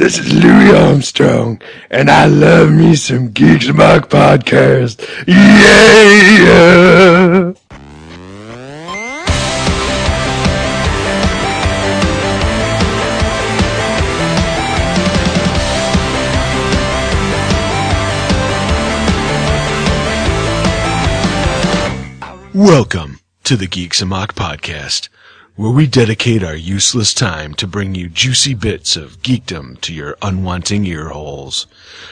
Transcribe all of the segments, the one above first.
This is Louis Armstrong, and I love me some Geeks Mock podcast. Yeah! Welcome to the Geeks Mock podcast, where we dedicate our useless time to bring you juicy bits of geekdom to your unwanting earholes.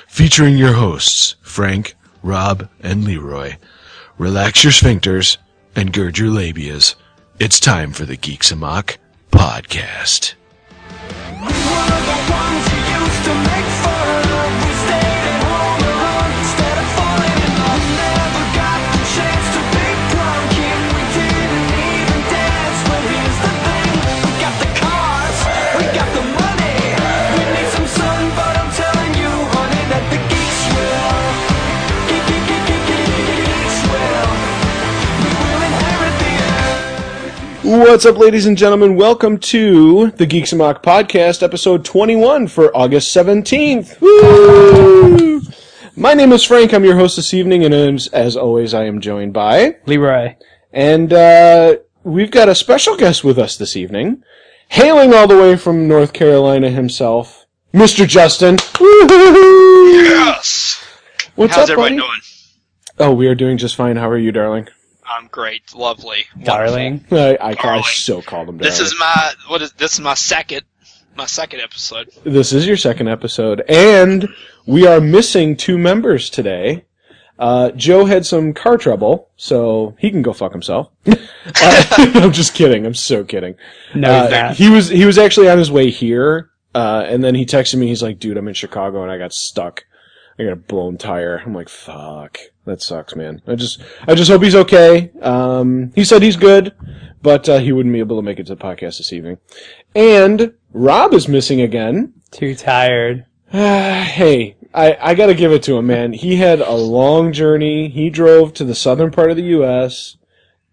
Featuring your hosts, Frank, Rob, and Leroy. Relax your sphincters and gird your labias. It's time for the Geeks Mock podcast. What's up, ladies and gentlemen? Welcome to the Geeks and Mock podcast, episode 21 for August 17th. Woo! My name is Frank. I'm your host this evening, and as, as always, I am joined by. Leroy. And uh, we've got a special guest with us this evening, hailing all the way from North Carolina himself, Mr. Justin. Woo-hoo! Yes. What's How's up, everybody buddy? doing? Oh, we are doing just fine. How are you, darling? I'm great, lovely, Darling. I, I, I Darling. so called him darling. This is my what is this is my second my second episode. This is your second episode, and we are missing two members today. Uh, Joe had some car trouble, so he can go fuck himself. uh, I'm just kidding. I'm so kidding. No, Uh, he was he was actually on his way here, uh, and then he texted me. He's like, "Dude, I'm in Chicago and I got stuck. I got a blown tire." I'm like, "Fuck, that sucks, man." I just I just hope he's okay. Um, he said he's good, but uh, he wouldn't be able to make it to the podcast this evening. And Rob is missing again. Too tired. hey, I, I gotta give it to him, man. He had a long journey. He drove to the southern part of the U.S.,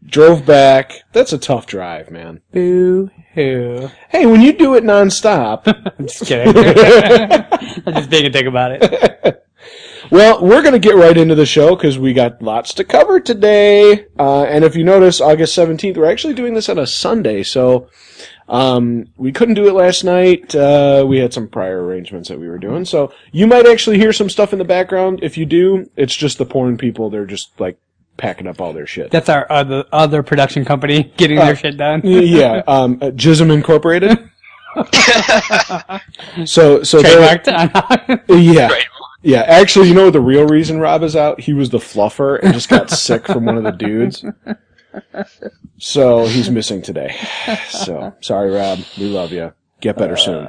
drove back. That's a tough drive, man. Boo hoo. Hey, when you do it nonstop, I'm just kidding. I'm just being a dick about it. well, we're gonna get right into the show because we got lots to cover today. Uh, and if you notice, August 17th, we're actually doing this on a Sunday, so, um, we couldn't do it last night. Uh, we had some prior arrangements that we were doing, so you might actually hear some stuff in the background. If you do, it's just the porn people. They're just like packing up all their shit. That's our other other production company getting Uh, their shit done. yeah, um, uh, Jism Incorporated. so, so Trademarked. yeah, Right. Yeah. Actually, you know the real reason Rob is out? He was the fluffer and just got sick from one of the dudes. So he's missing today. So sorry, Rob. We love you. Get better soon.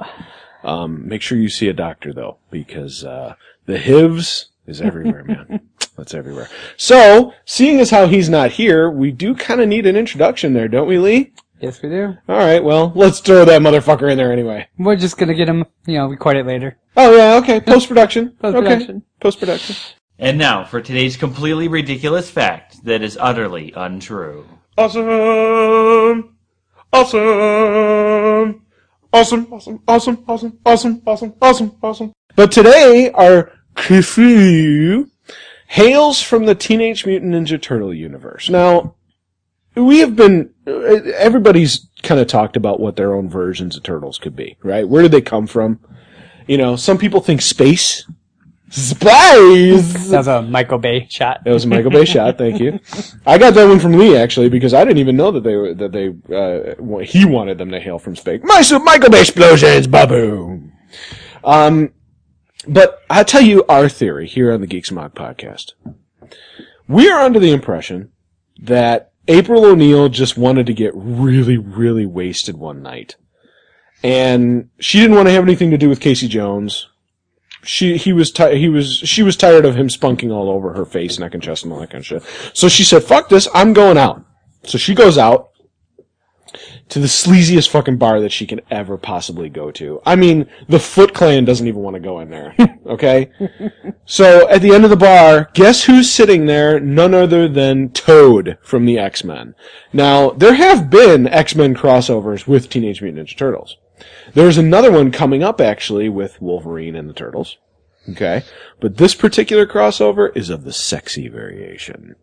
Um, make sure you see a doctor though, because uh, the HIVs is everywhere, man. That's everywhere. So, seeing as how he's not here, we do kind of need an introduction there, don't we, Lee? Yes, we do. All right, well, let's throw that motherfucker in there anyway. We're just gonna get him, you know, record it later. Oh yeah, okay. Post production. Post-production. Okay. Post production. And now for today's completely ridiculous fact that is utterly untrue. Awesome. Awesome. Awesome. Awesome. Awesome. Awesome. Awesome. Awesome. Awesome. Awesome. But today our crew hails from the Teenage Mutant Ninja Turtle universe. Now, we have been everybody's kind of talked about what their own versions of turtles could be, right? Where did they come from? You know, some people think space. Space. That was a Michael Bay shot. That was a Michael Bay shot. Thank you. I got that one from Lee actually because I didn't even know that they were that they uh, he wanted them to hail from space. My Michael Bay explosions, baboom. Um, but I tell you our theory here on the Geeks Mod podcast. We are under the impression that April O'Neil just wanted to get really, really wasted one night, and she didn't want to have anything to do with Casey Jones she he was ti- he was she was tired of him spunking all over her face, neck and chest, and all that kind of shit. So she said, "Fuck this, I'm going out." So she goes out to the sleaziest fucking bar that she can ever possibly go to. I mean, the Foot Clan doesn't even want to go in there. Okay, so at the end of the bar, guess who's sitting there? None other than Toad from the X Men. Now there have been X Men crossovers with Teenage Mutant Ninja Turtles. There's another one coming up actually with Wolverine and the Turtles. Okay. But this particular crossover is of the sexy variation.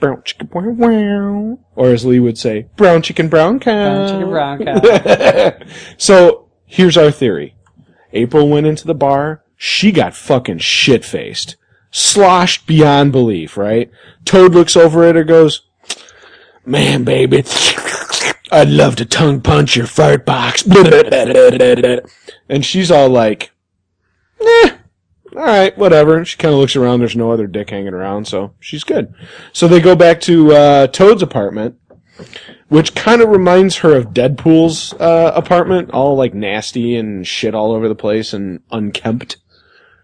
Brown chicken, wow, wow. Or as Lee would say, brown chicken, brown cow. Brown chicken, brown cow. so here's our theory. April went into the bar. She got fucking shit faced. Sloshed beyond belief, right? Toad looks over at her goes, Man, baby, I'd love to tongue punch your fart box. And she's all like, eh, alright, whatever. She kind of looks around. There's no other dick hanging around, so she's good. So they go back to, uh, Toad's apartment which kind of reminds her of Deadpool's uh, apartment, all like nasty and shit all over the place and unkempt,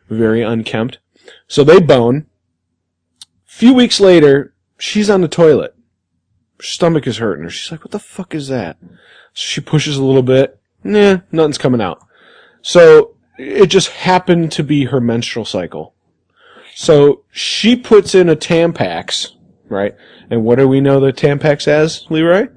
very unkempt. So they bone. A few weeks later, she's on the toilet. Her stomach is hurting her. She's like, "What the fuck is that?" So she pushes a little bit. Nah, nothing's coming out. So it just happened to be her menstrual cycle. So she puts in a Tampax, right? And what do we know the Tampax as, Leroy?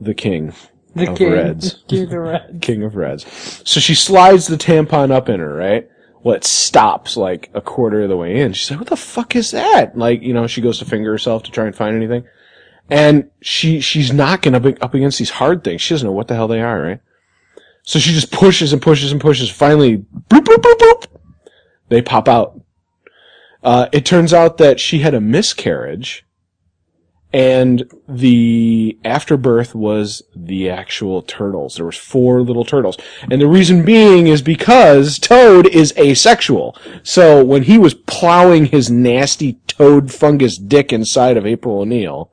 The king. The Of king. Reds. King of Reds. King of Reds. So she slides the tampon up in her, right? Well, it stops like a quarter of the way in. She's like, what the fuck is that? Like, you know, she goes to finger herself to try and find anything. And she, she's knocking up, up against these hard things. She doesn't know what the hell they are, right? So she just pushes and pushes and pushes. Finally, boop, boop, boop, boop. They pop out. Uh, it turns out that she had a miscarriage and the afterbirth was the actual turtles. There was four little turtles. And the reason being is because Toad is asexual. So when he was plowing his nasty toad fungus dick inside of April O'Neil,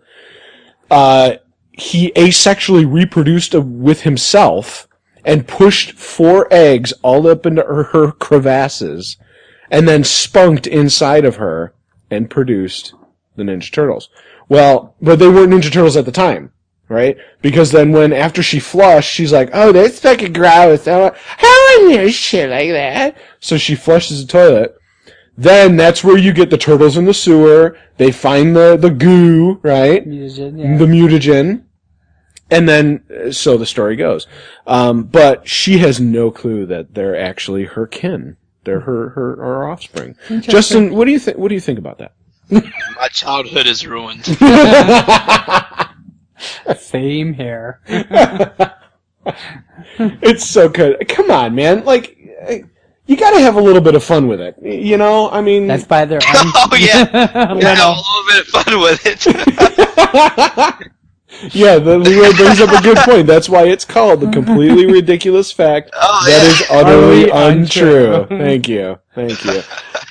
uh, he asexually reproduced with himself and pushed four eggs all up into her, her crevasses and then spunked inside of her and produced the Ninja Turtles. Well, but they weren't Ninja Turtles at the time, right? Because then when after she flushed, she's like, "Oh, that's fucking gross. How do you shit like that?" So she flushes the toilet. Then that's where you get the turtles in the sewer. They find the the goo, right? Mutagen, yeah. the mutagen. And then, uh, so the story goes. Um, but she has no clue that they're actually her kin. They're her, her, her offspring. Justin, what do you think, what do you think about that? My childhood is ruined. Same hair. It's so good. Come on, man. Like, uh, you gotta have a little bit of fun with it. You know, I mean, That's by their own. oh yeah, yeah, Little. a little bit of fun with it. Yeah, the Leroy brings up a good point. That's why it's called the completely ridiculous fact Oh, that yeah. is utterly Utterly untrue. untrue. Thank you. Thank you.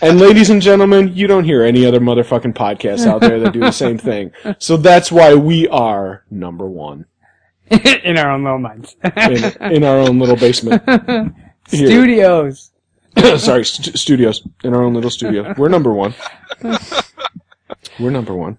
And ladies and gentlemen, you don't hear any other motherfucking podcasts out there that do the same thing. So that's why we are number one in our own little minds. in, in our own little basement. Here. Studios. Sorry, st- studios. In our own little studio. We're number one. We're number one.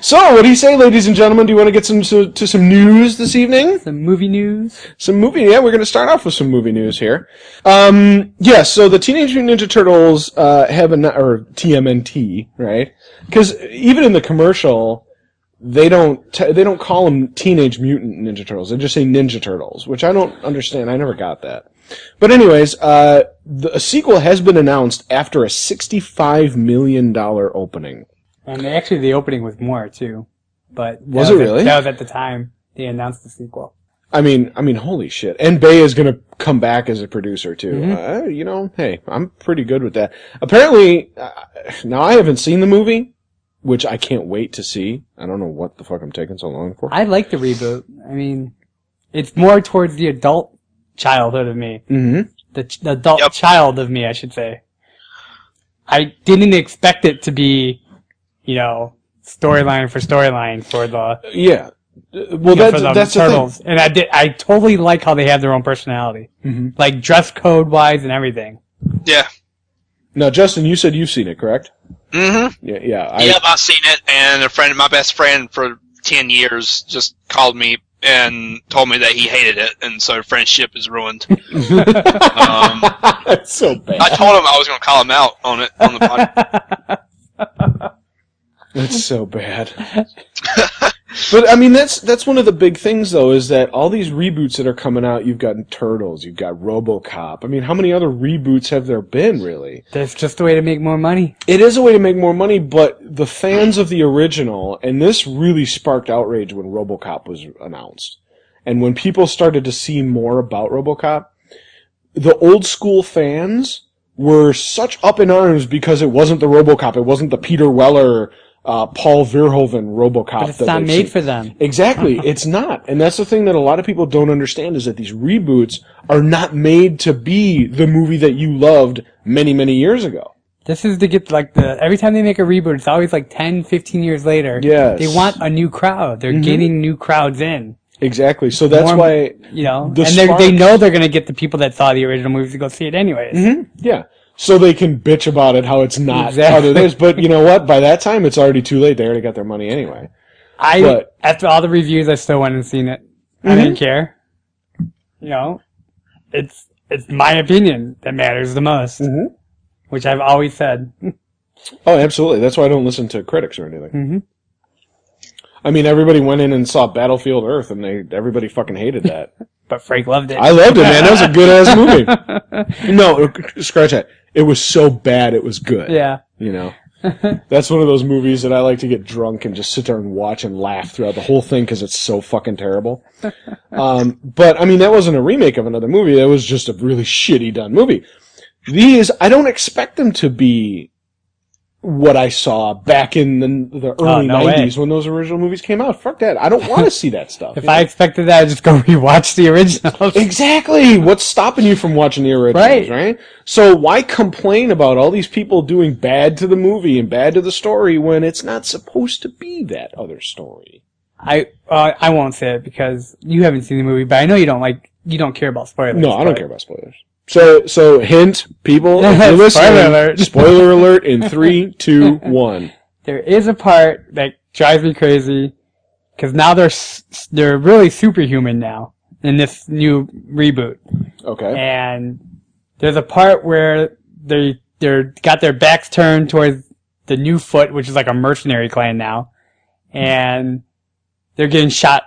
So, what do you say, ladies and gentlemen? Do you want to get some to, to some news this evening? Some movie news. Some movie, yeah, we're going to start off with some movie news here. Um, yeah, so the Teenage Mutant Ninja Turtles, uh, have a, or TMNT, right? Because even in the commercial, they don't, t- they don't call them Teenage Mutant Ninja Turtles. They just say Ninja Turtles, which I don't understand. I never got that. But anyways, uh, the, a sequel has been announced after a $65 million opening. And actually, the opening was more too. But that Was it at- really? that was at the time they announced the sequel. I mean, I mean, holy shit! And Bay is gonna come back as a producer too. Uh, you know, hey, I'm pretty good with that. Apparently, uh, now I haven't seen the movie, which I can't wait to see. I don't know what the fuck I'm taking so long for. I like the reboot. I mean, it's more towards the adult childhood of me. mm-hmm. The, ch- the adult Yep. child of me, I should say. I didn't expect it to be, you know, storyline for storyline for the, Yeah. Well, you know, that's for the that's the turtles. thing. And I did, I totally like how they have their own personality. Mhm. Like dress code wise and everything. yeah. Now, Justin, you said you've seen it, correct? Mm-hmm. Yeah. Yeah. I, yep, I've seen it, and a friend, my best friend for ten years, just called me and told me that he hated it, and so friendship is ruined. um, That's so bad. I told him I was going to call him out on it on the podcast. That's so bad. But I mean, that's that's one of the big things, though, is that all these reboots that are coming out. You've got Turtles, you've got RoboCop. I mean, how many other reboots have there been, really? That's just a way to make more money. It is a way to make more money, but the fans of the original, and this really sparked outrage when RoboCop was announced, and when people started to see more about RoboCop, the old school fans were such up in arms because it wasn't the RoboCop, it wasn't the Peter Weller, uh, Paul Verhoeven RoboCop. But it's that not made seen. for them. Exactly. It's not. And that's the thing that a lot of people don't understand is that these reboots are not made to be the movie that you loved many, many years ago. This is to get like the every time they make a reboot, it's always like 10, 15 years later. Yes. They want a new crowd. They're getting new crowds in. Exactly. So that's More- why, You know, The and they they know they're gonna get the people that saw the original movies to go see it anyways. yeah. So they can bitch about it how it's not Exactly. other this, but you know what? By that time, it's already too late. They already got their money anyway. I But- after all the reviews, I still went and seen it. I didn't care. You know, it's it's my opinion that matters the most, Mhm. which I've always said. Oh, absolutely. That's why I don't listen to critics or anything. Mhm. I mean, everybody went in and saw Battlefield Earth, and they everybody fucking hated that. But Frank loved it. I loved it, man. That was a good ass movie. No, scratch that. It was so bad, it was good. yeah. You know, that's one of those movies that I like to get drunk and just sit there and watch and laugh throughout the whole thing because it's so fucking terrible. Um, but I mean, that wasn't a remake of another movie. That was just a really shitty done movie. These, I don't expect them to be what I saw back in the, the early no way. 90s when those original movies came out. Fuck that. I don't want to see that stuff. If I expected that, I'd just go rewatch the originals. Exactly. What's stopping you from watching the originals, Right. right. So why complain about all these people doing bad to the movie and bad to the story when it's not supposed to be that other story? I uh, I won't say it because you haven't seen the movie, but I know you don't like you don't care about spoilers. No, I don't care about spoilers. So, so hint, people, Spoiler alert. spoiler alert in three, two, one. There is a part that drives me crazy because now they're s- they're really superhuman now in this new reboot, Okay. and there's a part where they they're got their backs turned towards the new foot, which is like a mercenary clan now, and they're getting shot.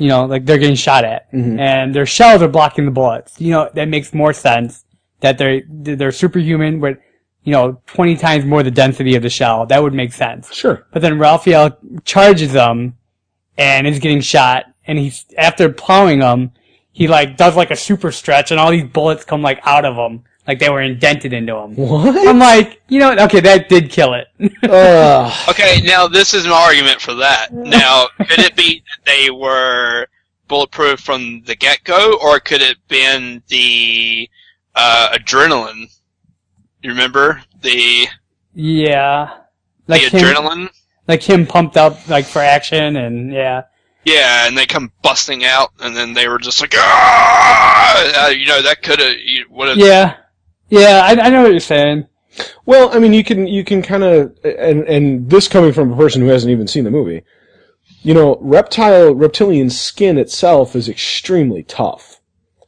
You know, like they're getting shot at, Mhm. and their shells are blocking the bullets. You know, that makes more sense that they're they're superhuman, but you know, twenty times more the density of the shell. That would make sense. Sure. But then Raphael charges them and is getting shot. And he's, after plowing them, he like does like a super stretch and all these bullets come like out of him. Like they were indented into him. What? I'm like, you know, okay, that did kill it. Okay, now this is my argument for that. Now, could it be that they were bulletproof from the get go, or could it been the uh, adrenaline? You remember the yeah. the him, adrenaline? like him pumped up like for action and yeah. Yeah, and they come busting out, and then they were just like, ah! Uh, you know, that could have would have. Yeah. Yeah, I, I know what you're saying. Well, I mean, you can you can kind of and and this coming from a person who hasn't even seen the movie, you know, reptile reptilian skin itself is extremely tough.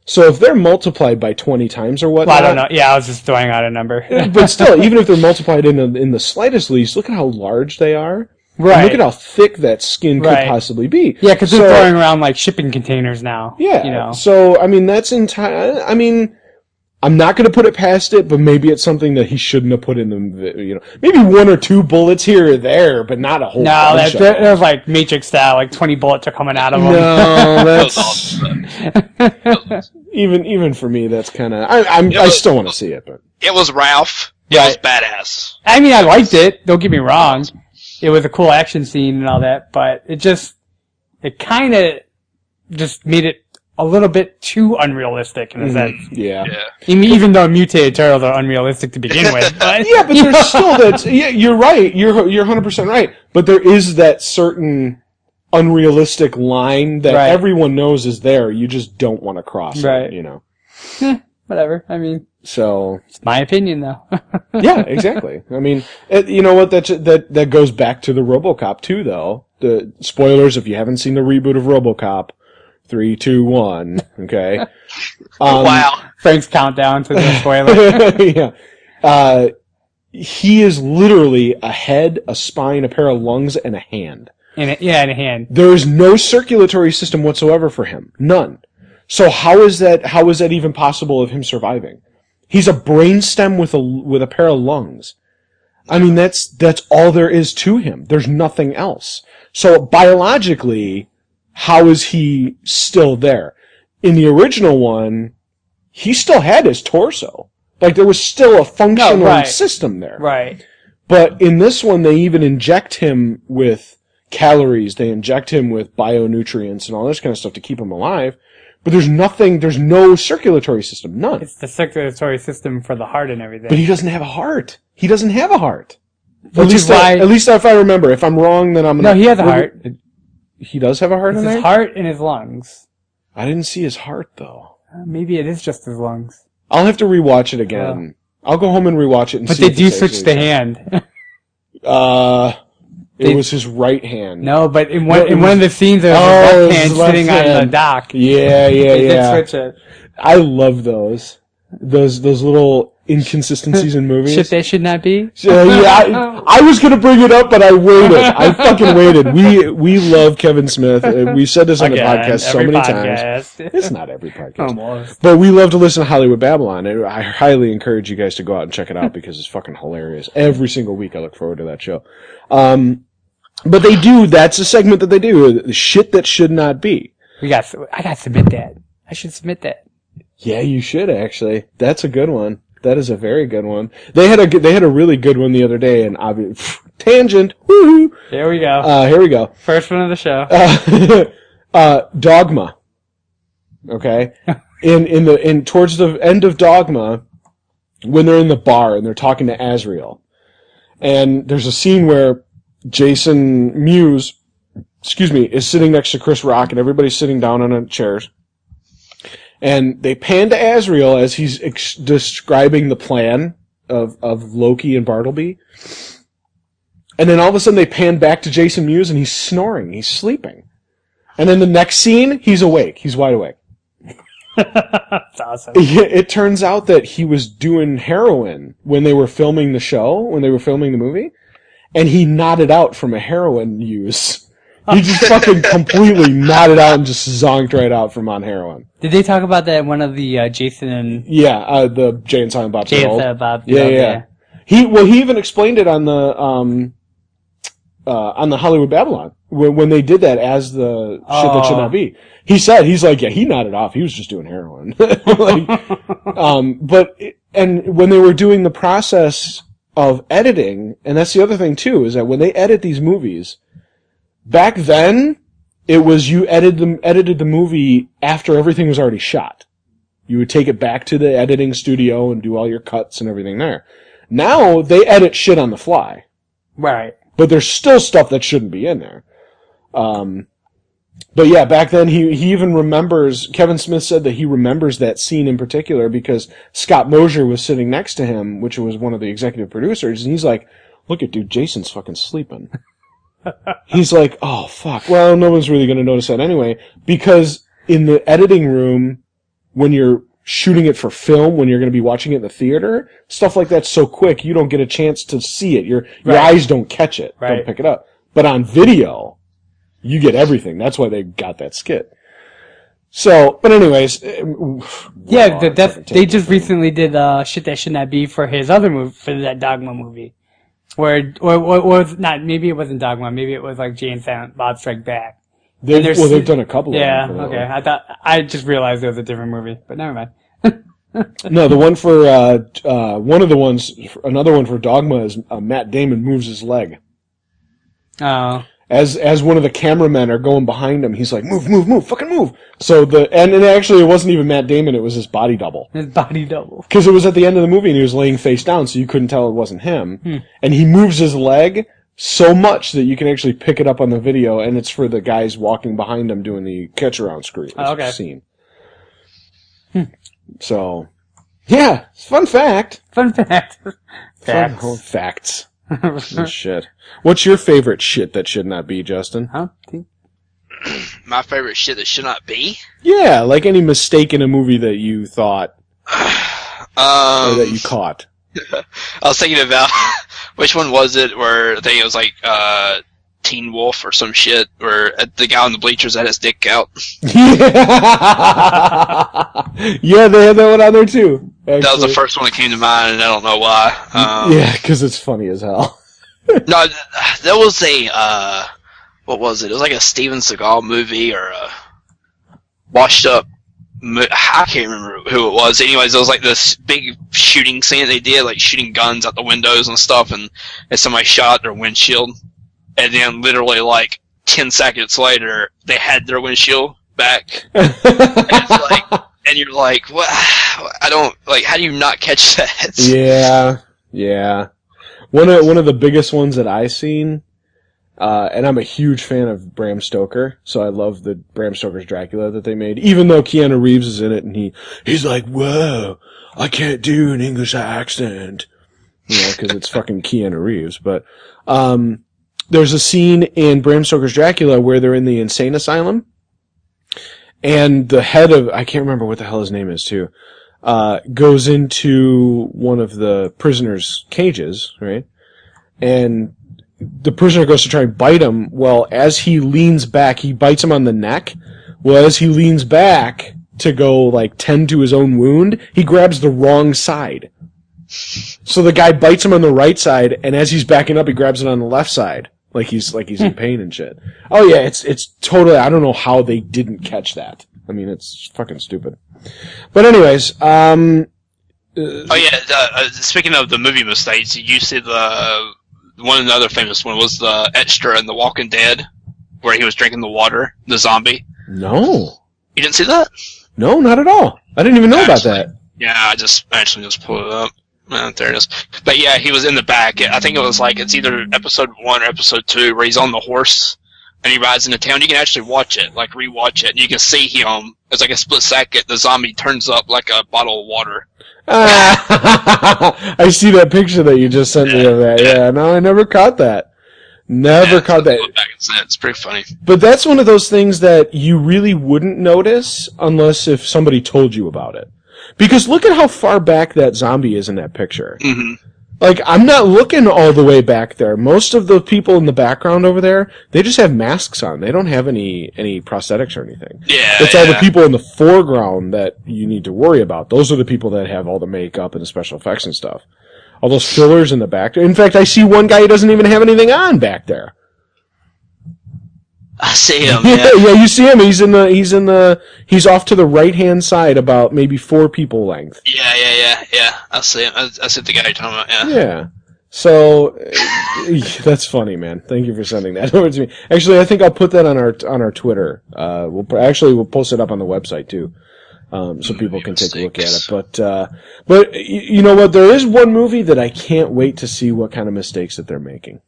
So if they're multiplied by twenty times or Well, I don't know. Yeah, I was just throwing out a number. but still, even if they're multiplied in the in the slightest least, look at how large they are. And right. look at how thick that skin could Right. possibly be. yeah, because So- they're throwing around like shipping containers now. Yeah. You know. So I mean, that's entire. I mean, I'm not going to put it past it, but maybe it's something that he shouldn't have put in the. You know, maybe one or two bullets here or there, but not a whole. No, bunch that, of that, was like Matrix style, like 20 bullets are coming out of him. No, that's even even for me. That's kind of. I I'm, Yeah, I still want to see it, but It was Ralph. It was badass. I mean, I liked it. Don't get me wrong. It was a cool action scene and all that, but it just, it kind of just made it a little bit too unrealistic in a sense. yeah. Yeah. I mean, even though mutated turtles are unrealistic to begin with. But, Yeah, but there's still that. Yeah, you're right. You're you're 100 percent right. But there is that certain unrealistic line that Right. everyone knows is there. You just don't want to cross Right. it. You know. Eh, whatever. I mean, So it's my opinion though. yeah, exactly. I mean, it, you know what? That that that goes back to the RoboCop too, though. The spoilers if you haven't seen the reboot of RoboCop. Three, two, one. Okay. Um, wow. Frank's countdown to the spoiler. yeah. Uh, he is literally a head, a spine, a pair of lungs, and a hand. In a, yeah, in a hand. There is no circulatory system whatsoever for him. None. So how is that, how is that even possible of him surviving? He's a brainstem with a, with a pair of lungs. I mean, that's, that's all there is to him. There's nothing else. So biologically, how is he still there? In the original one, he still had his torso. Like there was still a functional No, right. system there. Right. But in this one, they even inject him with calories. They inject him with bionutrients and all this kind of stuff to keep him alive. But there's nothing, there's no circulatory system. None. It's the circulatory system for the heart and everything. But he doesn't have a heart. He doesn't have a heart. At least, I, at least if I remember. If I'm wrong, then I'm No, gonna. No, he has a heart. He does have a heart it's in his there. heart and his lungs. I didn't see his heart though. Uh, Maybe it is just his lungs. I'll have to rewatch it again. I'll go home and rewatch it and But see. they if do it's switch actually- the hand. Uh, it They- was his right hand. no, but in one No, it in one of the scenes, there's Oh, a it left was hand his left sitting on the hand. dock. Yeah, yeah, They did yeah. switch it. I love those. Those those little inconsistencies in movies. Shit that should not be. Uh, yeah, I, I was gonna bring it up, but I waited. I fucking waited. We we love Kevin Smith. We said this on the podcast so every many times. It's not every podcast, Almost. but we love to listen to Hollywood Babble-On. and I highly encourage you guys to go out and check it out because it's fucking hilarious. Every single week, I look forward to that show. Um, but they do. That's a segment that they do. The shit that should not be. We got. I got to submit that. I should submit that. Yeah, you should actually. That's a good one. That is a very good one. They had a they had a really good one the other day, and obvi- tangent. Woohoo! There we go. Uh, here we go. First one of the show. Uh, uh, Dogma. Okay, in in the in towards the end of Dogma, when they're in the bar and they're talking to Azrael, and there's a scene where Jason Mewes, excuse me, is sitting next to Chris Rock, and everybody's sitting down on chairs. And they pan to Azrael as he's ex- describing the plan of, of Loki and Bartleby. And then all of a sudden they pan back to Jason Mewes and he's snoring. He's sleeping. And then the next scene, he's awake. He's wide awake. That's awesome. It turns out that he was doing heroin when they were filming the show, when they were filming the movie, and he nodded out from a heroin use. He just fucking completely nodded out and just zonked right out from on heroin. Did they talk about that in one of the uh, Jason and Yeah, uh, the Jay and Silent Bob Jason Gold. uh, Bob? Yeah, yeah. He well, he even explained it on the um, uh, on the Hollywood Babble-On when, when they did that as the shit that should Oh. not be. He said he's like, yeah, he nodded off. He was just doing heroin. like, um, but and when they were doing the process of editing, and that's the other thing too, is that when they edit these movies, back then it was you edited them edited the movie after everything was already shot. You would take it back to the editing studio and do all your cuts and everything there. Now they edit shit on the fly, Right. but there's still stuff that shouldn't be in there. Um, but yeah, back then he he even remembers. Kevin Smith said that he remembers that scene in particular because Scott Mosier was sitting next to him, which was one of the executive producers, and he's like, "Look at dude, Jason's fucking sleeping." He's like, "Oh fuck." Well, no one's really going to notice that anyway because in the editing room when you're shooting it for film, when you're going to be watching it in the theater, stuff like that's so quick you don't get a chance to see it. Your your Right. eyes don't catch it, don't pick it up. But on video, you get everything. That's why they got that skit. So, but anyways, eh, Yeah, that's, they just recently did uh, shit that should not be for his other movie, for that Dogma movie. Where, or, or, or was not, maybe it wasn't Dogma, maybe it was like Jay and Silent Bob Strike Back. They've, there's- well, they've done a couple. Yeah, of them okay. I thought, I just realized it was a different movie, but never mind. No, the one for uh, uh, one of the ones, another one for Dogma is uh, Matt Damon moves his leg. Oh, as as one of the cameramen are going behind him, he's like, "Move, move, move, fucking move!" So the and, and actually, it wasn't even Matt Damon; it was his body double his body double. because it was at the end of the movie and he was laying face down, so you couldn't tell it wasn't him. Hmm. And he moves his leg so much that you can actually pick it up on the video, and it's for the guys walking behind him doing the catch around screen Oh, okay. scene. So, yeah, fun fact. Fun fact. Fun Facts. oh, facts. Shit. What's your favorite shit that should not be, Justin? huh? My favorite shit that should not be. Yeah, like any mistake in a movie that you thought or Um, that you caught. I was thinking about which one was it where I think it was like uh, Teen Wolf or some shit, where uh, the guy on the bleachers had his dick out. yeah, they had that one on there too. That was the first one that came to mind, and I don't know why. Um, yeah, because it's funny as hell. No, th- there was a uh, what was it? It was like a Steven Seagal movie or a washed up. mo- I can't remember who it was. Anyways, there was like this big shooting scene they did, like shooting guns out the windows and stuff, and, and somebody shot their windshield, and then literally like ten seconds later, they had their windshield back, and it's like, and you're like, what? I don't like. How do you not catch that? yeah, yeah. One of one of the biggest ones that I seen, uh, and I'm a huge fan of Bram Stoker, so I love the Bram Stoker's Dracula that they made. Even though Keanu Reeves is in it, and he he's like, "Whoa, I can't do an English accent," you know, because it's fucking Keanu Reeves. But um, there's a scene in Bram Stoker's Dracula where they're in the insane asylum, and the head of I can't remember what the hell his name is too uh, goes into one of the prisoners' cages, right? And the prisoner goes to try and bite him. Well, as he leans back, he bites him on the neck. Well, as he leans back to go like tend to his own wound, he grabs the wrong side. So the guy bites him on the right side, and as he's backing up, he grabs it on the left side, like he's like he's in pain and shit. Oh yeah, it's it's totally. I don't know how they didn't catch that. I mean, it's fucking stupid. But anyways, um, Oh yeah. Uh, uh, speaking of the movie mistakes, you see the one another famous one was the extra in The Walking Dead, where he was drinking the water, the zombie. no, You didn't see that? no, not at all. I didn't even know about that. Yeah, I just actually just pulled it up. Uh, there it is. But yeah, he was in the back. I think it was like it's either episode one or episode two where he's on the horse and he rides into town. You can actually watch it, like rewatch it, and you can see him. It's like a split second. The zombie turns up like a bottle of water. I see that picture that you just sent me of that. Yeah, no, I never caught that. Never Yeah, caught that. Back and see. It's pretty funny. But that's one of those things that you really wouldn't notice unless if somebody told you about it. Because look at how far back that zombie is in that picture. hmm Like, I'm not looking all the way back there. Most of the people in the background over there, they just have masks on. They don't have any, any prosthetics or anything. Yeah, It's all the people in the foreground that you need to worry about. Those are the people that have all the makeup and the special effects and stuff. All those fillers in the back. In fact, I see one guy who doesn't even have anything on back there. I see him. Yeah, Yeah. you see him. He's in the, he's in the, he's off to the right hand side about maybe four people length. Yeah, yeah, yeah, yeah. I see him. I, I see the guy you're talking about. Yeah. Yeah. So that's funny, man. Thank you for sending that over to me. Actually, I think I'll put that on our on our Twitter. Uh, we'll actually we'll post it up on the website too, um, so people can take a look at it. But uh, but y- you know what? There is one movie that I can't wait to see what kind of mistakes that they're making,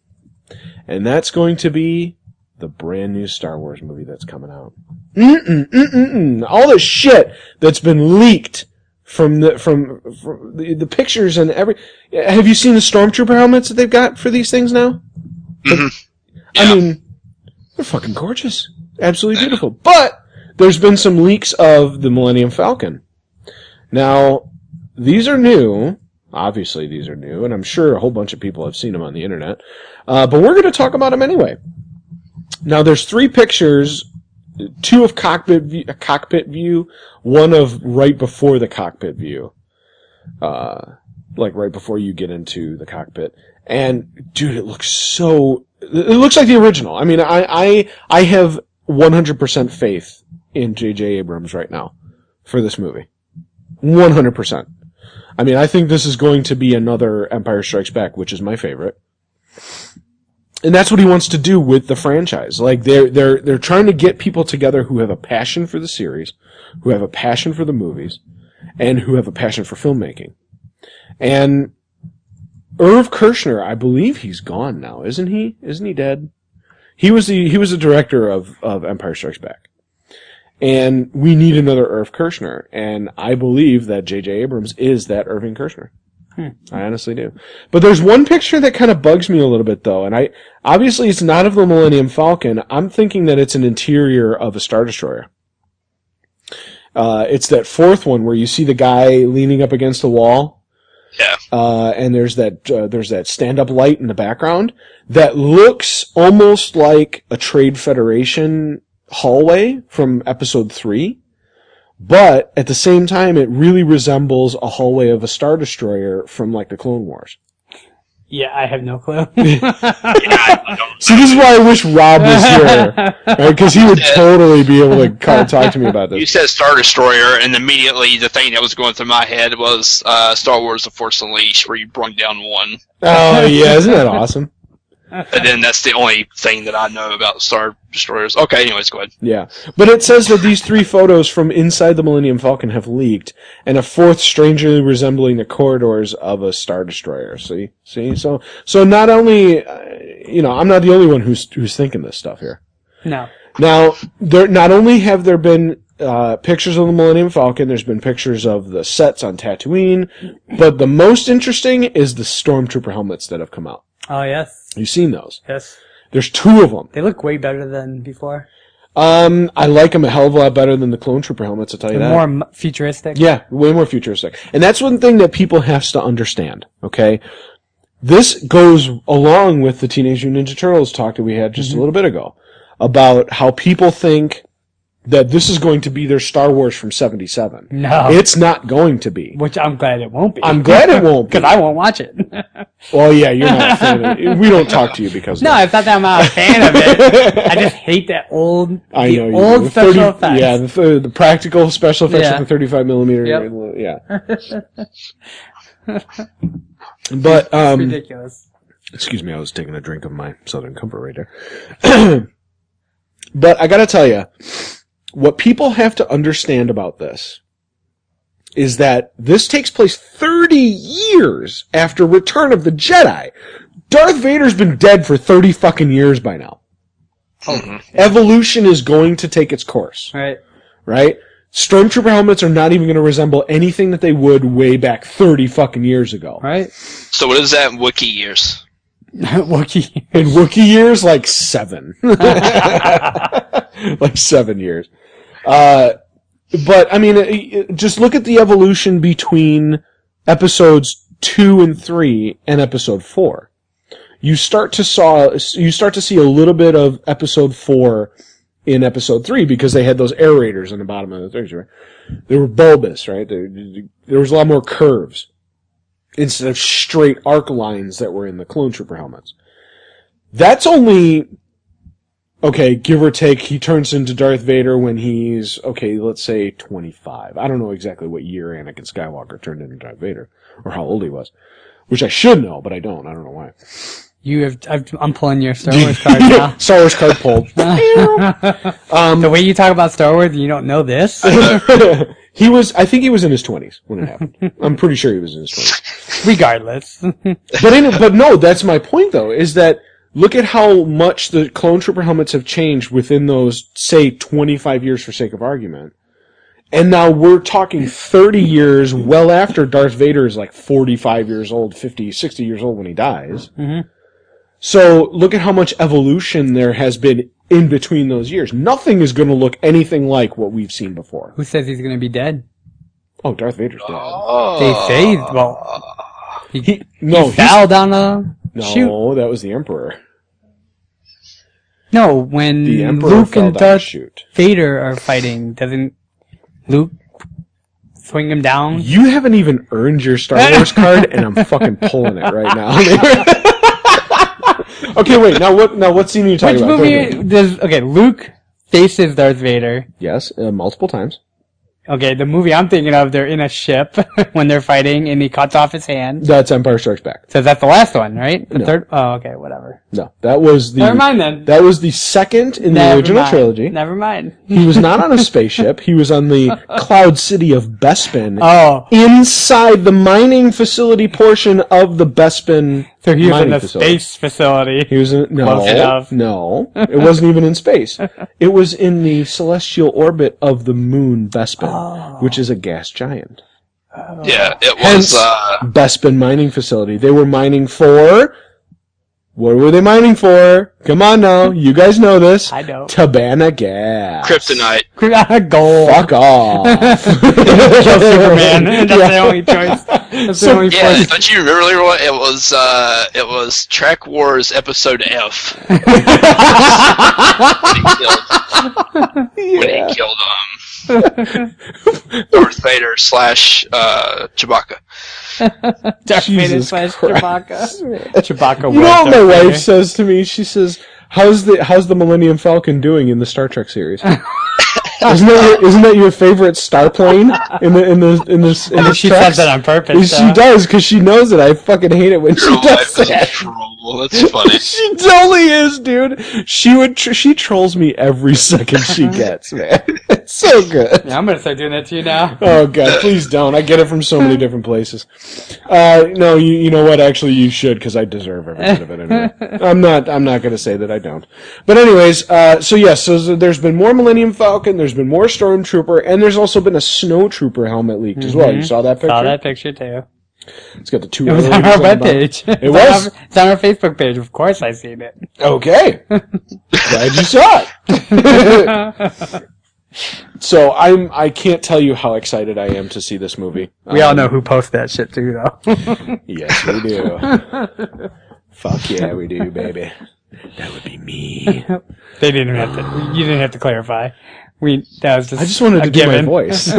and that's going to be the brand new Star Wars movie that's coming out. Mm-mm, mm-mm, all the shit that's been leaked from the from, from the, the pictures and every. Have you seen the stormtrooper helmets that they've got for these things now? Mhm. I mean, they're fucking gorgeous, absolutely beautiful. But there's been some leaks of the Millennium Falcon. Now, these are new. Obviously, these are new, and I'm sure a whole bunch of people have seen them on the internet. Uh, but we're going to talk about them anyway. Now, there's three pictures, two of cockpit view, cockpit view, one of right before the cockpit view, uh, like right before you get into the cockpit. And dude, it looks so. It looks like the original. I mean, I I I have 100% faith in J.J. Abrams right now for this movie. 100%. I mean, I think this is going to be another Empire Strikes Back, which is my favorite. And that's what he wants to do with the franchise. Like they're they're they're trying to get people together who have a passion for the series, who have a passion for the movies, and who have a passion for filmmaking. And Irv Kershner, I believe he's gone now, isn't he? Isn't he dead? He was the he was the director of of Empire Strikes Back. And we need another Irv Kershner, and I believe that J.J. Abrams is that Irving Kershner. I honestly do. But there's one picture that kind of bugs me a little bit though, and I obviously it's not of the Millennium Falcon. I'm thinking that it's an interior of a Star Destroyer. Uh, it's that fourth one where you see the guy leaning up against the wall, Yeah. uh, and there's that uh, there's that stand up light in the background that looks almost like a Trade Federation hallway from Episode Three, but at the same time, it really resembles a hallway of a Star Destroyer from like the Clone Wars. Yeah, I have no clue. Yeah, See, this is why I wish Rob was here, right? Because he would totally be able to kind of talk to me about this. You said Star Destroyer, and immediately the thing that was going through my head was uh, Star Wars: The Force Unleashed, where you brung down one, Oh yeah, isn't that awesome? And then that's the only thing that I know about Star Destroyers. Okay, anyways, go ahead. Yeah, but it says that these three photos from inside the Millennium Falcon have leaked, and a fourth strangely resembling the corridors of a star destroyer. See, see, so so not only, uh, you know, I'm not the only one who's who's thinking this stuff here. no. Now, there not only have there been uh, pictures of the Millennium Falcon, there's been pictures of the sets on Tatooine, but the most interesting is the stormtrooper helmets that have come out. Oh yes, You've seen those? yes. There's two of them. They look way better than before. Um, I like them a hell of a lot better than the clone trooper helmets. I'll tell you They're that. more futuristic. Yeah, way more futuristic. And that's one thing that people have to understand, okay? This goes along with the Teenage Mutant Ninja Turtles talk that we had just a little bit ago about how people think that this is going to be their Star Wars from 77. No. It's not going to be. Which I'm glad it won't be. I'm glad it won't be. Because I won't watch it. Well, yeah, you're not a fan of it. We don't talk to you because of no, it's not that I'm not a fan of it. I just hate that old, I the know you old do. The special 30 effects. Yeah, the, th- the practical special effects Yeah. of the 35 millimeter. Yep. Yeah. but um, ridiculous. excuse me, I was taking a drink of my Southern Comfort right there. but I gotta tell you, what people have to understand about this is that this takes place 30 years after Return of the Jedi. Darth Vader's been dead for 30 fucking years by now. Oh. Mm-hmm. Evolution is going to take its course, Right. right? Stormtrooper helmets are not even going to resemble anything that they would way back 30 fucking years ago. Right. So what is that in Wookiee years? Wookiee. In Wookiee years, like seven. like seven years. Uh, but, I mean, just look at the evolution between episodes two and three and episode four. You start to saw, you start to see a little bit of episode four in episode three because they had those aerators in the bottom of the things, right? They were bulbous, right? There was a lot more curves instead of straight arc lines that were in the clone trooper helmets. That's only okay, give or take. He turns into Darth Vader when he's okay. Let's say twenty-five. I don't know exactly what year Anakin Skywalker turned into Darth Vader or how old he was, which I should know, but I don't. I don't know why. You have, I've, I'm pulling your Star Wars card now. Star Wars card pulled. Um, the way you talk about Star Wars, you don't know this. he was. I think he was in his twenties when it happened. I'm pretty sure he was in his twenties. Regardless. But in, but no, that's my point though, is that look at how much the clone trooper helmets have changed within those, say, 25 years for sake of argument. And now we're talking 30 years well after Darth Vader is like 45 years old, 50, 60 years old when he dies. Mm-hmm. So look at how much evolution there has been in between those years. Nothing is going to look anything like what we've seen before. Who says he's gonna be dead? Oh, Darth Vader's dead. They say, well, he, No, he fell down a no, chute. that was the Emperor. No, when The Emperor Luke fell and down a Darth chute. Vader are fighting, doesn't Luke swing him down? You haven't even earned your Star Wars card, and I'm fucking pulling it right now. okay, wait. Now what? Now what scene are you talking Which about? Go movie ahead. does, okay, Luke faces Darth Vader. Yes, uh, multiple times. Okay, the movie I'm thinking of, they're in a ship when they're fighting and he cuts off his hand. That's Empire Strikes Back. So that's the last one, right? The No. third? Oh, okay, whatever. No, that was the. Never mind then. That was the second in the original mind. trilogy. Never mind. He was not on a spaceship. He was on the Cloud City of Bespin, Oh, inside the mining facility portion of the Bespin so he was in a facility. space facility. He was in, no, Close no, it wasn't even in space. It was in the celestial orbit of the moon Bespin, Oh. which is a gas giant. Yeah, it Hence, was. Uh, Bespin mining facility. They were mining for What were they mining for? Come on now, you guys know this. I know. Tibanna gas. Kryptonite. Gold. Fuck off. Kill Superman. That's the only choice. That's the only Yeah, choice. don't you remember Leroy? It was uh, it was Track Wars Episode F when he killed, when he killed um Darth Vader slash uh, Chewbacca. Darth Vader slash Christ. Chewbacca. Chewbacca You know what my Darth Vader. wife says to me? She says, "How's the How's the Millennium Falcon doing in the Star Trek series?" isn't that your, isn't that your favorite star plane in the in the in this in the She treks? says that on purpose. She so. does because she knows it. I fucking hate it when she Your does wife is a that. troll. That's funny. She totally is, dude. She would. Tr- she trolls me every second she gets, man. It's so good. Yeah, I'm gonna start doing that to you now. Oh god, please don't. I get it from so many different places. Uh, no, you you know what? Actually, you should because I deserve every bit of it. Anyway, I'm not. I'm not going to say that I don't. But anyways, uh, so yes, so there's been more Millennium Falcon. There's been more Stormtrooper, and there's also been a Snow Trooper helmet leaked as well. You saw that picture? Saw that picture too. It's got the two. It was on our webpage. It was? it's on our Facebook page. Of course, I seen it. Okay. Glad you saw it. So I'm I can't tell you how excited I am to see this movie. We all Um, know who posts that shit too, though. Yes, we do. Fuck yeah, we do, baby. That would be me. they didn't have to. You didn't have to clarify. We that was just. I just wanted a to do my voice.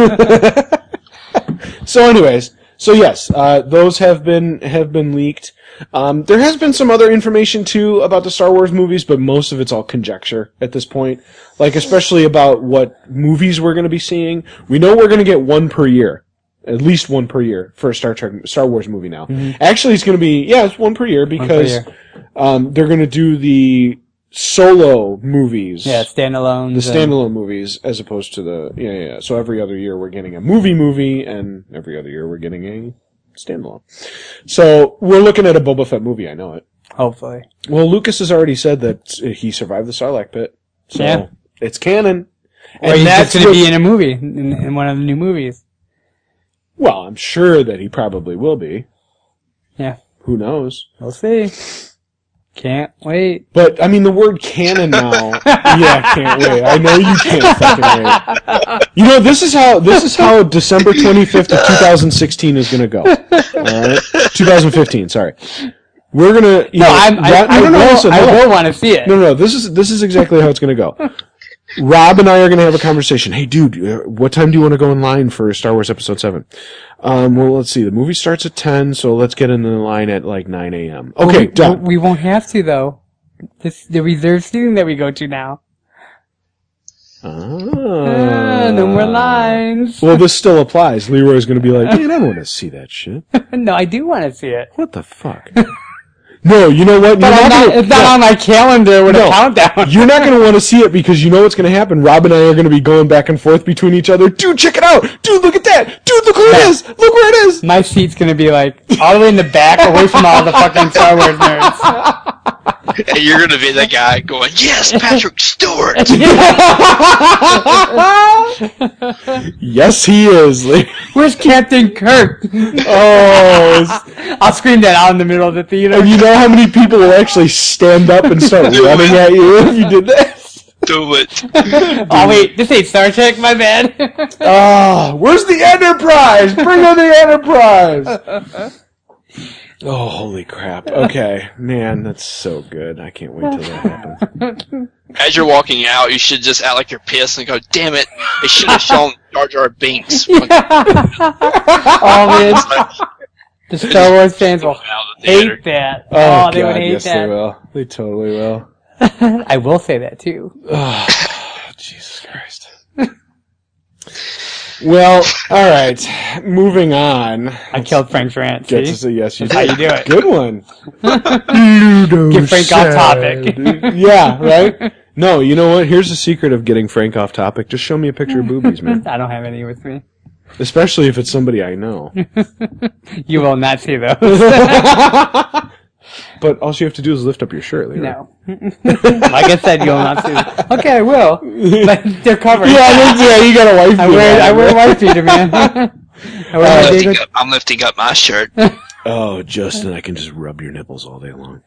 so, anyways, so yes, uh, those have been have been leaked. Um, there has been some other information too about the Star Wars movies, but most of it's all conjecture at this point. Like especially about what movies we're going to be seeing. We know we're going to get one per year, at least one per year for a Star Trek Star Wars movie now. Actually, it's going to be yeah, it's one per year because year. Um, they're going to do the solo movies Yeah, standalone. the standalone movies as opposed to the yeah, yeah yeah. So every other year we're getting a movie movie, and every other year we're getting a standalone. So we're looking at a Boba Fett movie. I know it. Hopefully, Well, Lucas has already said that he survived the Sarlacc pit, so Yeah. it's canon. or he's just going to be in a movie in, in one of the new movies. well, I'm sure that he probably will be. Yeah, Who knows? we'll see. Can't wait. But I mean, the word canon now. yeah, can't wait. I know you can't fucking wait. You know, this is how this is how December twenty fifth of two thousand sixteen is going to go. All right, two thousand fifteen. Sorry, we're gonna. You No, know, I'm, I, Rob- I, no, no, will, listen, I hold on. will want to see it. No, no, no. This is this is exactly how it's going to go. Rob and I are going to have a conversation. Hey, dude, uh, what time do you want to go in line for Star Wars Episode Seven? Um, well, let's see. The movie starts at ten, so let's get in the line at like nine a.m. Okay, we, done. We won't have to though. This the reserved seating that we go to now. Ah, no more lines. Well, this still applies. Leroy's going to be like, man, I don't want to see that shit. no, I do want to see it. What the fuck? no, you know what? But I'm not, gonna- it's not on my calendar with No. a countdown. You're not going to want to see it because you know what's going to happen. Rob and I are going to be going back and forth between each other. Dude, check it out. Dude, look at that. Dude, look where it is. Look where it is. My seat's gonna be like all the way in the back, away from all the fucking Star Wars nerds. And you're gonna be the guy going, "Yes, Patrick Stewart." Yes, he is. Where's Captain Kirk? Oh, I'll scream that out in the middle of the theater. and you know how many people will actually stand up and start running at you if you did that? Do it. oh wait, this ain't Star Trek. My bad. Ah, where's the Enterprise? Bring on the Enterprise. Oh, holy crap. Okay. Man, that's so good. I can't wait till that happens. As you're walking out, you should just act like you're pissed and go, "Damn it! They should have shown Jar Jar Binks." oh man, the Star Wars fans will the hate that. Oh, Oh, they would God, hate yes, they will. They totally will. I will say that too. well, all right. Moving on. I killed Frank Trant. Get See? to say yes, you That's how you do it. Good one. Ludo Get Frank off topic. yeah, right? No, you know what? Here's the secret of getting Frank off topic. Just show me a picture of boobies, man. I don't have any with me. Especially if it's somebody I know. You will not see those. But all you have to do is lift up your shirt, Leroy. No. like I said, you'll not see them. Okay, I will. But they're covered. Yeah, that's- yeah, you got a wife. I wear I on, wear right? white beater, man. I wear I'm my lifting, up, I'm lifting up my shirt. Oh, Justin, I can just rub your nipples all day long.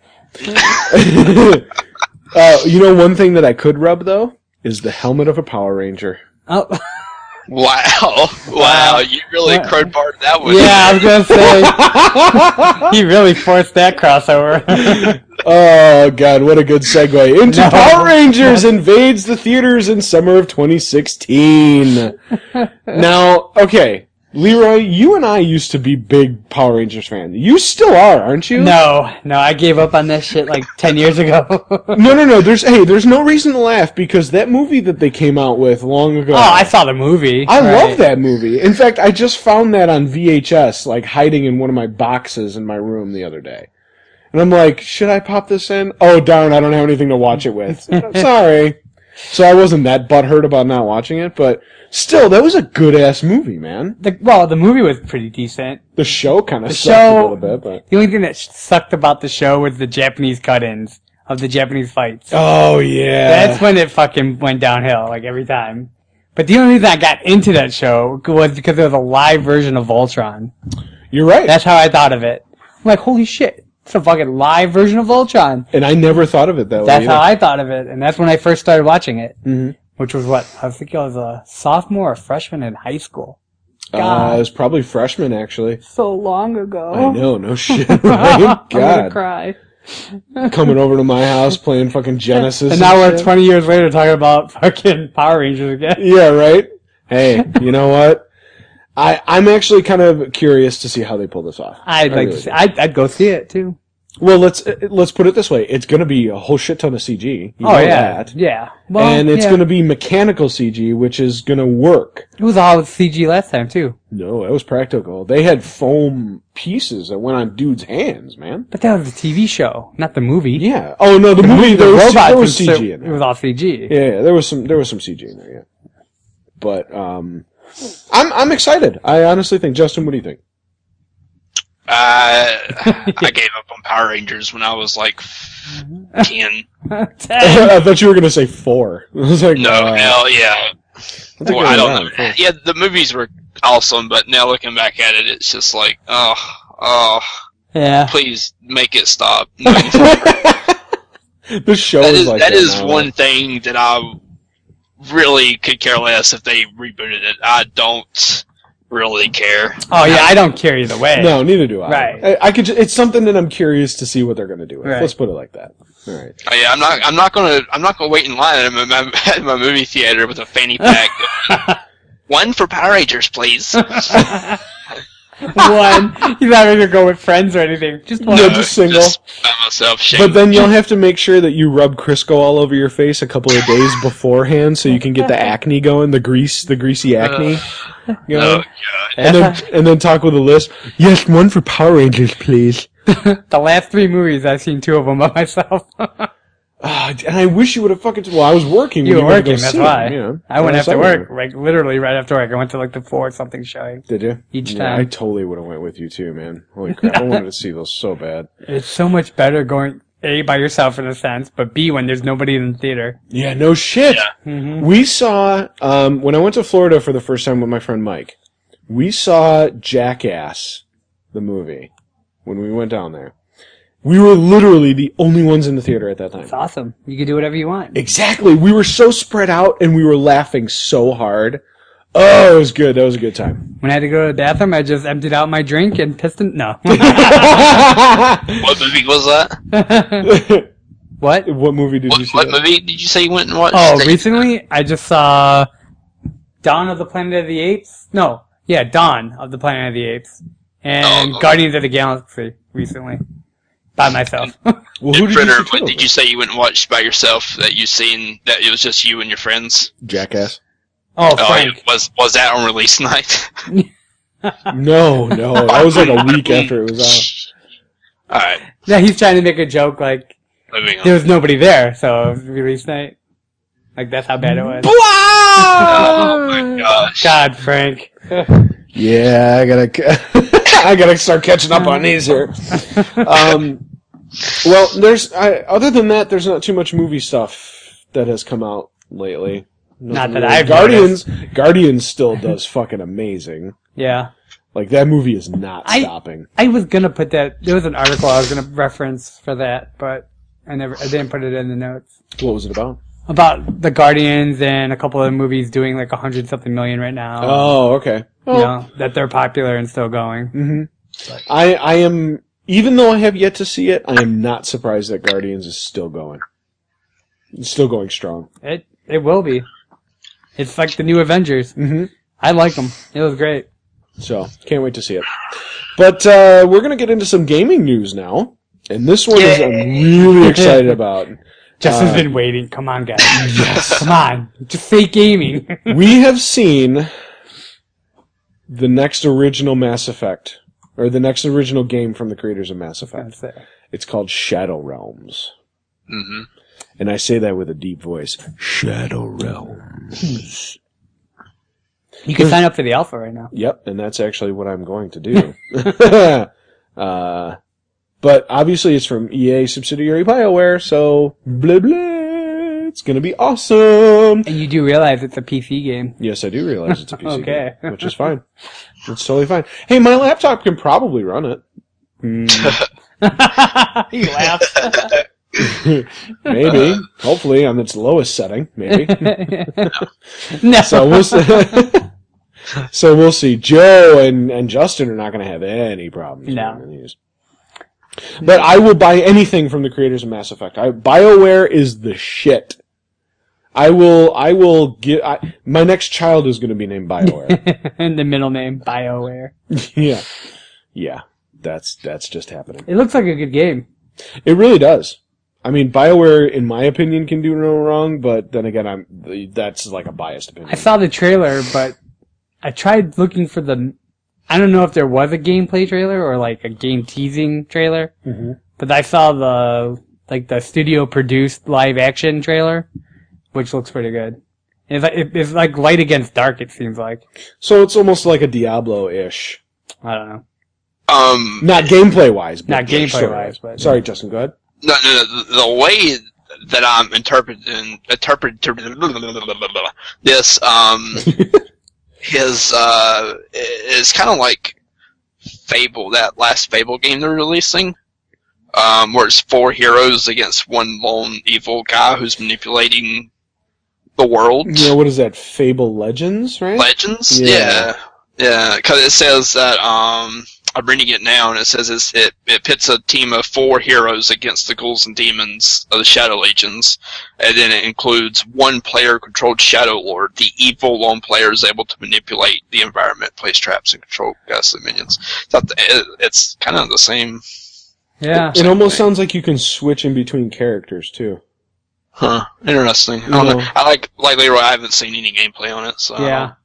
uh, you know, one thing that I could rub though is the helmet of a Power Ranger. Oh, Wow. Wow. You really What? crowbarred that one. yeah, I was gonna say he really forced that crossover. Oh God, what a good segue into No. Power Rangers invades the theaters in summer of 2016. now, okay, Leroy, you and I used to be big Power Rangers fans. You still are, aren't you? no, no, I gave up on that shit like ten years ago. no, no, no. There's hey, there's no reason to laugh because that movie that they came out with long ago. Oh, I saw the movie. I Right. love that movie. In fact, I just found that on VHS, like hiding in one of my boxes in my room the other day. And I'm like, should I pop this in? Oh darn, I don't have anything to watch it with. Sorry. So I wasn't that butthurt about not watching it, but still, that was a good ass movie, man. The, well, the movie was pretty decent. The show kind of sucked a little bit, but The only thing that sucked about the show was the Japanese cut-ins of the Japanese fights. oh yeah, That's when it fucking went downhill, like every time. But the only reason I got into that show was because there was a live version of Voltron. you're right. That's how I thought of it. I'm like, holy shit, it's a fucking live version of Voltron. and I never thought of it that That's way. That's how. I thought of it, and that's when I first started watching it. Mhm. Which was what I was thinking I was a sophomore or freshman in high school. Uh, God. it was probably freshman actually. So long ago. I know, no shit. Right? I'm gonna God, cry. coming over to my house playing fucking Genesis. And now we're shit. 20 years later talking about fucking Power Rangers again. Yeah, right. Hey, you know what? I I'm actually kind of curious to see how they pull this off. I'd I like really to see, do. I'd, I'd go see it too. Well, let's let's put it this way: it's going to be a whole shit ton of CG. You oh know yeah, that. yeah. Well, and it's yeah. going to be mechanical CG, which is going to work. It was all CG last time too. No, it was practical. They had foam pieces that went on dudes' hands, man. But that was the TV show, not the movie. Yeah. Oh no, the, movie there was, there was CG so- in It was all CG. Yeah, yeah, there was some there was some CG in there. Yeah. But um, I'm I'm excited. I honestly think. Justin, what do you think? Uh, I gave up on Power Rangers when I was like ten. Ten. I thought you were going to say four. I was like, No, uh, hell yeah. think Well, I don't know. four. Yeah, the movies were awesome, but now looking back at it, it's just like, oh, oh, yeah. please make it stop. No, this show that is is like that that is now. one thing that I really could care less if they rebooted it. I don't really care. Oh yeah, I don't care either way. No, neither do I. Right. I, I could. ju- It's something that I'm curious to see what they're going to do. With. Right. Let's put it like that. All right. Oh, yeah, I'm not. I'm not gonna. I'm not gonna wait in line at my, at my movie theater with a fanny pack. One for Power Rangers, please. one. You're not gonna go with friends or anything. Just one. No, just single. Just by myself. Shame. But then you'll have to make sure that you rub Crisco all over your face a couple of days beforehand, so you can get the acne going, the grease, the greasy acne. You oh, know? oh god. and then and then talk with a list. Yes, one for Power Rangers, please. the last three movies, I've seen two of them by myself. Ah, and I wish you would have fucking. Well, I was working. you were went working, that's see why. you know. I went after work, like literally right after work. I went to like the four something showing. Did you? Each Yeah, time. I totally would have went with you too, man. Holy crap! I wanted to see those so bad. It's so much better going A by yourself in a sense, but B when there's nobody in the theater. Yeah, no shit. Mm-hmm. We saw um, when I went to Florida for the first time with my friend Mike. We saw Jackass, the movie, when we went down there. We were literally the only ones in the theater at that time. It's awesome. You can do whatever you want. Exactly. We were so spread out and we were laughing so hard. Oh, it was good. That was a good time. When I had to go to the bathroom, I just emptied out my drink and pissed in. No. What movie was that? what? what movie did What, you see? what that? movie did you say you went and watched? Oh, recently I just saw Dawn of the Planet of the Apes. No, yeah, Dawn of the Planet of the Apes and Oh. Guardians of the Galaxy recently by myself. Well, who did Critter, you what did you say you went and watched by yourself that you seen that it was just you and your friends? Jackass. oh, Oh, Frank. yeah, was was that on release night? No, no. That was like a week after it was out. All right, Yeah, he's trying to make a joke like there was nobody there, so it was release night. Like that's how bad it was. Oh my gosh! God, Frank. Yeah, I gotta, I gotta start catching up on these here. Um, well, there's, I, other than that, there's not too much movie stuff that has come out lately. Not that really. I've Guardians, Guardians still does fucking amazing. Yeah. Like that movie is not I- stopping. I was gonna put that. There was an article I was gonna reference for that, but I never. I didn't put it in the notes What was it about? about the Guardians and a couple of movies doing like a hundred something million right now. Oh, okay. you know that they're popular and still going. Mm-hmm. I I am even though I have yet to see it, I am not surprised that Guardians is still going. It's still going strong. It it will be. It's like the new Avengers. Mm-hmm. I like them. It was great. So can't wait to see it. But uh, we're gonna get into some gaming news now, and this one is I'm really excited about. Justin's Uh, been waiting. Come on, guys. yes. Come on. Just say gaming. We have seen the next original Mass Effect, or the next original game from the creators of Mass Effect. It's called Shadow Realms. hmm And I say that with a deep voice. Shadow Realms. You can sign up for the alpha right now. Yep, and that's actually what I'm going to do. uh, but obviously it's from EA subsidiary BioWare, so blah blah. It's gonna be awesome. And you do realize it's a PC game. Yes, I do realize it's a PC Okay. game, which is fine. It's totally fine. Hey, my laptop can probably run it. Hmm. you laugh. Maybe, hopefully, on its lowest setting, maybe. no. So we'll see. so we'll see. Joe and, and Justin are not going to have any problems. No. running these. But I will buy anything from the creators of Mass Effect. I, BioWare is the shit. I will. I will get. I, my next child is going to be named BioWare. and the middle name, BioWare. yeah, yeah. That's that's just happening. It looks like a good game. It really does. I mean, BioWare, in my opinion, can do no wrong. But then again, I'm that's like a biased opinion. I saw the trailer, but I tried looking for the. I don't know if there was a gameplay trailer or like a game teasing trailer, Mhm. but I saw the like the studio produced live action trailer, which looks pretty good. It's like, it's like light against dark. It seems like So it's almost like a Diablo-ish. I don't know. Um, Not gameplay wise, but Not gameplay-wise, but- sorry, Justin, go add. no, no, no, the, the way that I'm interpreting, interpret this, um, is, uh, is kind of like Fable, that last Fable game they're releasing, um, where it's four heroes against one lone evil guy who's manipulating the world. Yeah, what is that? Fable Legends, right? Legends? Yeah. Yeah. Yeah, because it says that, um, I'm reading it now, and it says it's, it, it pits a team of four heroes against the ghouls and demons of the Shadow Legions, and then it includes one player-controlled Shadow Lord. The evil lone player is able to manipulate the environment, place traps, and control ghastly minions. So it's kind of the same. Yeah, it almost sounds like you can switch in between characters too. Huh. Interesting. I don't know. No. I like, like Leroy, I haven't seen any gameplay on it, so I yeah. don't-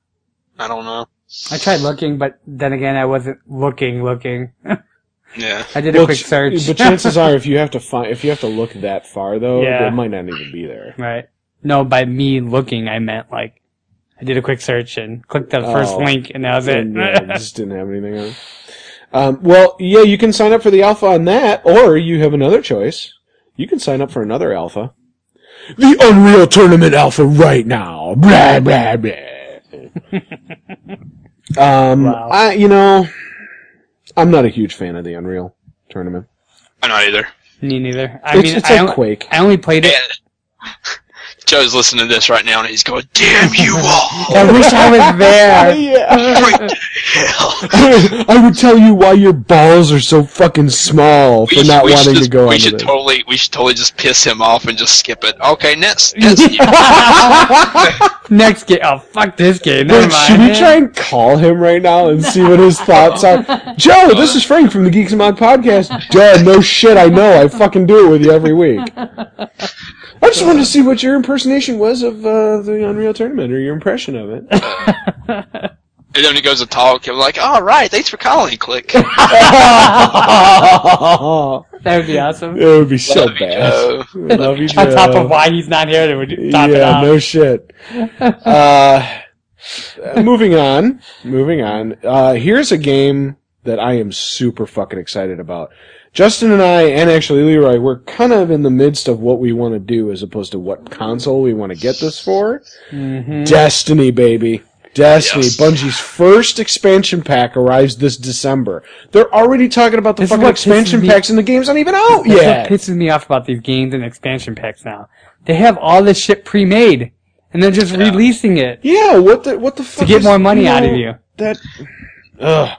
I don't know. I tried looking, but then again, I wasn't looking. Looking. Yeah. I did a Well, quick search. but chances are, if you have to find, if you have to look that far, though, Yeah. it might not even be there. Right. No, by me looking, I meant like I did a quick search and clicked the first Oh. link, and that was it. And, yeah, it just didn't have anything on. it. Um, well, yeah, you can sign up for the alpha on that, or you have another choice. You can sign up for another alpha. The Unreal Tournament Alpha right now. Blah blah blah. um, Wow. I you know, I'm not a huge fan of the Unreal Tournament. I'm not either. Me neither. I It's, mean, it's I, like only, Quake. I only played it. And Joe's listening to this right now, and he's going, "Damn you all! I wish I was there. yeah. Right to hell!" I would tell you why your balls are so fucking small for We not should- we should wanting to go We on should this. totally, we should totally just piss him off and just skip it. Okay, next, next Next game. Oh, fuck this game. Never Wait, mind. should we try and call him right now and see what his thoughts are? Joe, this is Frank from the Geeks Amok podcast. Joe, no shit, I know. I fucking do it with you every week. I just wanted to see what your impersonation was of uh, the Unreal Tournament or your impression of it. and then he goes to talk, and I'm like, "All right, thanks for calling." Click. That would be awesome. It would be so Love you, bad. Joe. Love you, Joe. On top of why he's not here to top it yeah, off. no shit. Uh, moving on, moving on. Uh, here's a game that I am super fucking excited about. Justin and I, and actually Leroy, we're kind of in the midst of what we want to do as opposed to what console we want to get this for. Mhm. Destiny, baby. Destiny, Yes. Bungie's first expansion pack arrives this December. They're already talking about the This fucking what pisses expansion me- packs and the game's not even out That's yet. what pisses me off about these games and expansion packs now. They have all this shit pre-made, and they're just releasing it. Yeah, what the what the fuck to get is- more money out of you. That ugh.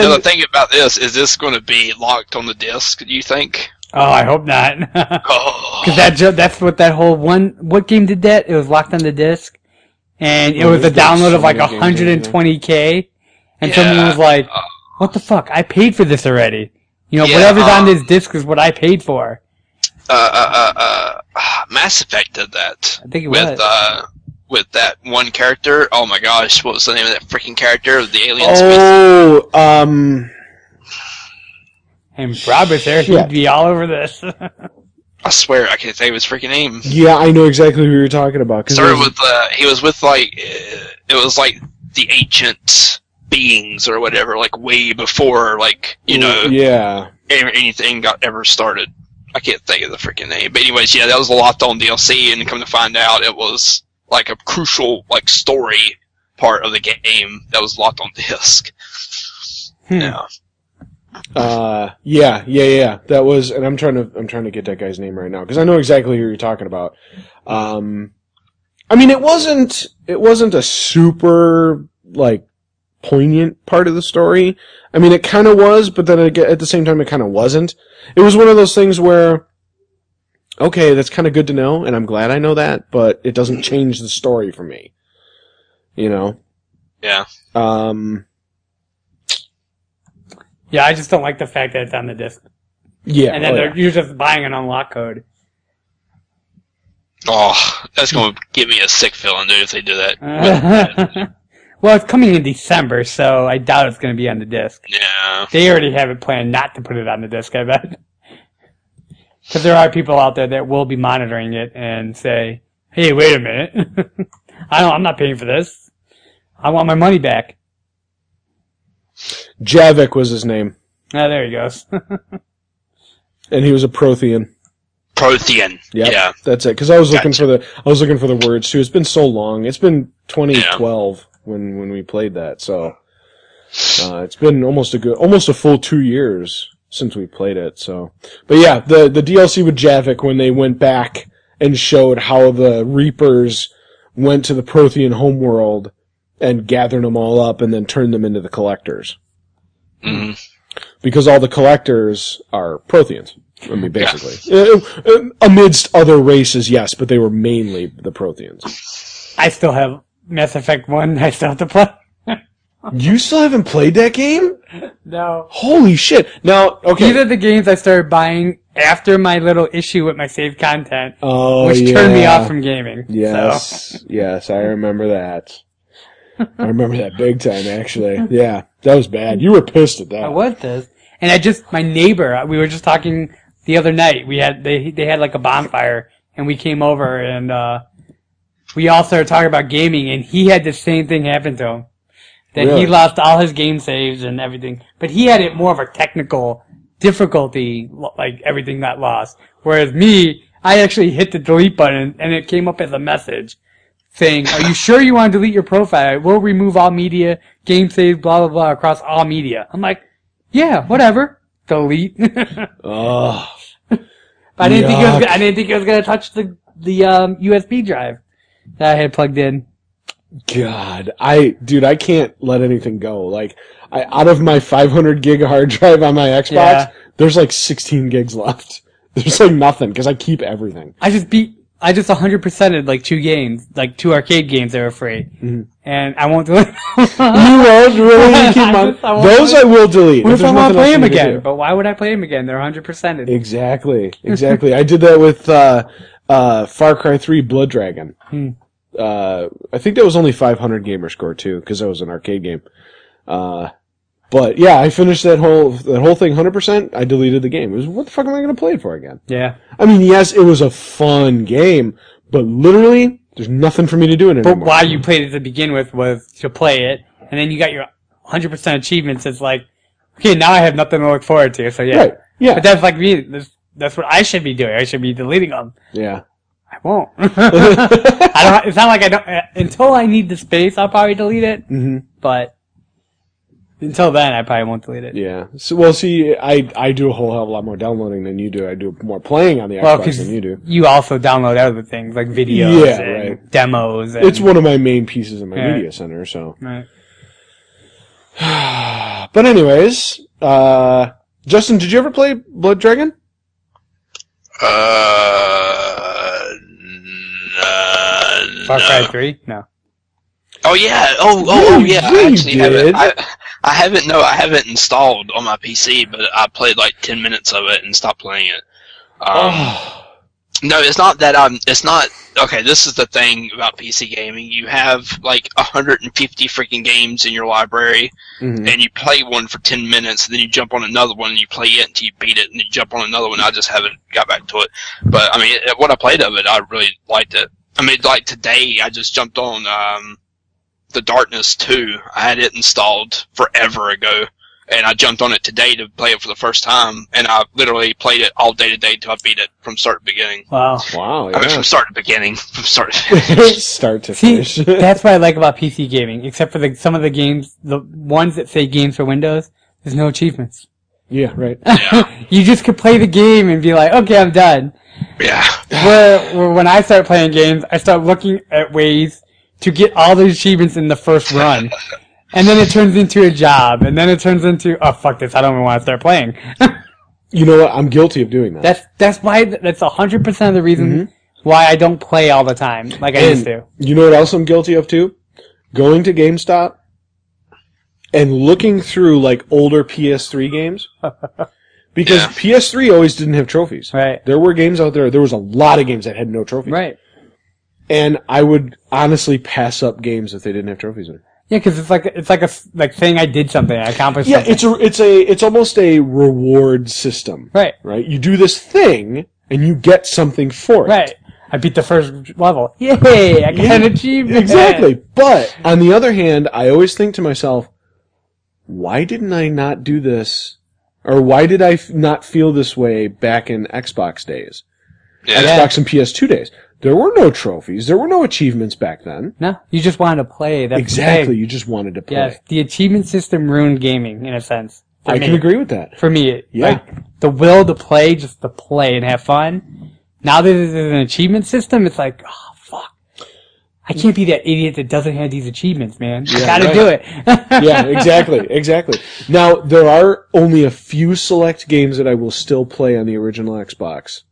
The other And thing about this is this going to be locked on the disc? Do you think? Oh, I hope not. Oh, Because that ju- that's what that whole one what game did that? It was locked on the disc, and it Oh, was a download so of like many games in there. 120k, and Yeah. someone was like, Uh, "What the fuck? I paid for this already. You know, Yeah, whatever's on um, this disc is what I paid for." uh, uh, uh, uh, Mass Effect did that I think it with was. uh, with that one character. Oh my gosh, what was the name of that freaking character? The alien species. oh, um, and Robert's there, shit. he'd be all over this. I swear I can't think of his freaking name. yeah, I know exactly who you're talking about. Started there's- with uh, he was with like uh, it was like the ancient beings or whatever, like way before like you know yeah, anything got ever started. I can't think of the freaking name, but anyways, yeah, that was a locked on DLC, and come to find out, it was like a crucial like story part of the game that was locked on disc. Hmm. Yeah, uh, yeah, yeah, yeah. That was, and I'm trying to, I'm trying to get that guy's name right now because I know exactly who you're talking about. Um, I mean, it wasn't, it wasn't a super like poignant part of the story. I mean, it kind of was, but then at the same time, it kind of wasn't. It was one of those things where, okay, that's kind of good to know, and I'm glad I know that, but it doesn't change the story for me. You know. yeah. Um. yeah, I just don't like the fact that it's on the disc, Yeah. and then oh, they're, yeah. you're just buying an unlock code. Oh, that's gonna give me a sick feeling, dude, if they do that. well, it's coming in December, so I doubt it's going to be on the disc. yeah. They already have it planned not to put it on the disc, I bet. Because there are people out there that will be monitoring it and say, "Hey, wait a minute, I don't, I'm not paying for this. I want my money back." Javik was his name, Ah, there he goes. and he was a Prothean. Prothean. Yep, Yeah. that's it. Because I was looking for the, I was looking for the words too. It's been so long. It's been 2012 when when we played that. So uh, it's been almost a good, almost a full two years since we played it. So, but yeah, the the DLC with Javik when they went back and showed how the Reapers went to the Prothean homeworld and gathered them all up and then turned them into the collectors. hmm because all the collectors are Protheans. I mean, basically, Uh, uh, amidst other races, yes, but they were mainly the Protheans. I still have Mass Effect One. I still have to play. You still haven't played that game? No. Holy shit! Now, okay, These are the games I started buying after my little issue with my saved content, oh, which yeah. turned me off from gaming. So. Yes, yes, I remember that. I remember that big time, actually. Yeah, that was bad. You were pissed at that. I was this, and I just my neighbor. We were just talking the other night. We had they they had like a bonfire, and we came over and uh we all started talking about gaming, and he had the same thing happen to him. That Really? he lost all his game saves and everything, but he had it more of a technical difficulty, like everything got lost. Whereas me, I actually hit the delete button, and it came up as a message saying, "Are you sure you want to delete your profile? We'll remove all media, game save, blah blah blah across all media." I'm like, "Yeah, whatever." Delete. Oh, I didn't think it was. Gonna- I didn't think it was going to touch the the um, USB drive that I had plugged in. God, I, dude, I can't let anything go. Like, I, out of my 500 gig hard drive on my Xbox, Yeah. there's like 16 gigs left. There's like nothing because I keep everything. I just beat. I just 100%ed like two games, like two arcade games that were free, Mm-hmm. and I won't it. You won't really keep I on. I won't Those play- I will delete. What if if I want to play them for me to again? But why would I play them again? They're 100%ed. Exactly, exactly. I did that with uh, uh, Far Cry 3 Blood Dragon. Hmm. Uh, I think that was only 500 gamer score too, because that was an arcade game. Uh, but yeah, I finished that whole that whole thing 100%. I deleted the game. It was what the fuck am I going to play it for again? Yeah. I mean, yes, it was a fun game, but literally, there's nothing for me to do in it But anymore. why you played it to begin with was to play it, and then you got your 100% achievements. It's like, okay, now I have nothing to look forward to. So yeah, Right. Yeah. but that's like me. That's, that's what I should be doing. I should be deleting them. yeah. I won't. I don't. It's not like I don't. uh, Until I need the space, I'll probably delete it. hmm But until then, I probably won't delete it. Yeah. So, well, see, I I do a whole hell of a lot more downloading than you do. I do more playing on the Well, Xbox than you do. you also download other things like videos Yeah, and right. demos. And, It's one of my main pieces in my Yeah. media center. So, Right. but anyways, uh, Justin, did you ever play Blood Dragon? Uh, n- Far no. Cry Three. No. Oh yeah. Oh oh, oh Yeah, yeah. yeah, I actually haven't. I, I haven't. No, I haven't installed on my PC, but I played like ten minutes of it and stopped playing it. Um, Oh, No, it's not that I'm. It's not. Okay, this is the thing about PC gaming. You have like 150 freaking games in your library, mhm. and you play one for 10 minutes, and then you jump on another one, and you play it until you beat it, and you jump on another one. I just haven't got back to it. But I mean, it- what I played of it, I really liked it. I mean, like today, I just jumped on um, the Darkness 2. I had it installed forever ago, and I jumped on it today to play it for the first time, and I literally played it all day today until I beat it from start to beginning. Wow. wow. I mean, from start to beginning, from start to finish. Start to See, finish. that's what I like about PC gaming. Except for the some of the games, the ones that say games for Windows, there's no achievements. Yeah. Right. Yeah. you just could play the game and be like, okay, I'm done. yeah. Where, where when I start playing games, I start looking at ways to get all the achievements in the first run. And then it turns into a job, and then it turns into, oh fuck this, I don't even want to start playing. You know what? I'm guilty of doing that. that's, that's why, that's a hundred percent of the reason mm-hmm. why I don't play all the time, like I used to. You know what else I'm guilty of too? Going to GameStop and looking through like older PS3 games. Because Yeah. PS3 always didn't have trophies. Right. There were games out there, there was a lot of games that had no trophies. Right. And I would honestly pass up games if they didn't have trophies in it. Yeah, cause it's like, it's like a, like saying I did something, I accomplished Yeah, something. it's a, it's a, it's almost a reward system. right. Right? You do this thing and you get something for it. Right. I beat the first level. Yay! I got an achievement. Exactly. But on the other hand, I always think to myself, why didn't I not do this? Or why did I f- not feel this way back in Xbox days? Yeah. Xbox and PS2 days. There were no trophies. There were no achievements back then. No, you just wanted to play. That's exactly. thing. You just wanted to play. Yes, the achievement system ruined gaming in a sense. I me. can agree with that. For me, Yeah. like the will to play, just to play and have fun. Now that there's an achievement system, it's like, oh fuck, I can't be that idiot that doesn't have these achievements, man. I Yeah, gotta right. do it. yeah, exactly, exactly. Now there are only a few select games that I will still play on the original Xbox,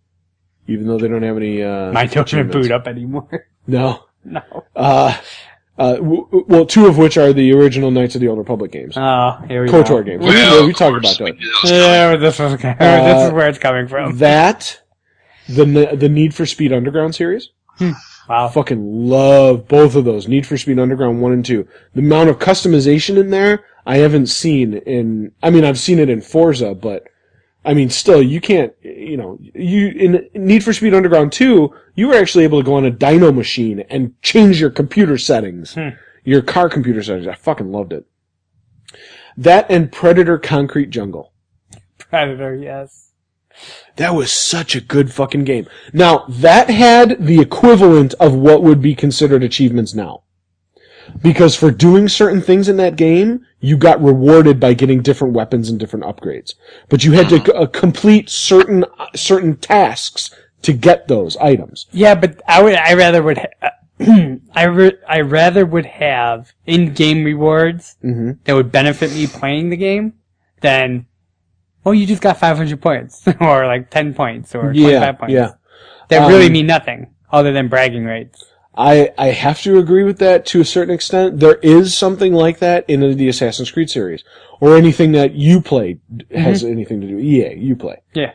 even though they don't have any. Uh, Mine don't even boot up anymore. No. no. Uh, uh, w- w- well, two of which are the original Knights of the Old Republic games, Oh, here we KOTOR go. games. Well, Yeah, we of talked about we that. knew that was Yeah, this is this Uh, is where it's coming from. That, the the Need for Speed Underground series. Wow. Fucking love both of those. Need for Speed Underground one and two. The amount of customization in there, I haven't seen in. I mean, I've seen it in Forza, but I mean, still, you can't. You know, you in Need for Speed Underground two, you were actually able to go on a dyno machine and change your computer settings, hmm. your car computer settings. I fucking loved it. That and Predator Concrete Jungle. Predator, yes. That was such a good fucking game. Now, that had the equivalent of what would be considered achievements now. Because for doing certain things in that game, you got rewarded by getting different weapons and different upgrades. But you had to uh, complete certain, uh, certain tasks to get those items. Yeah, but I would, I rather would, ha- I re- I rather would have in-game rewards Mhm. that would benefit me playing the game than, oh, you just got 500 points or like 10 points or 25 Yeah, points. yeah. That really Um, mean nothing other than bragging rights. I, I have to agree with that to a certain extent. There is something like that in the Assassin's Creed series. Or anything that you play has anything to do. EA, you play. Yeah.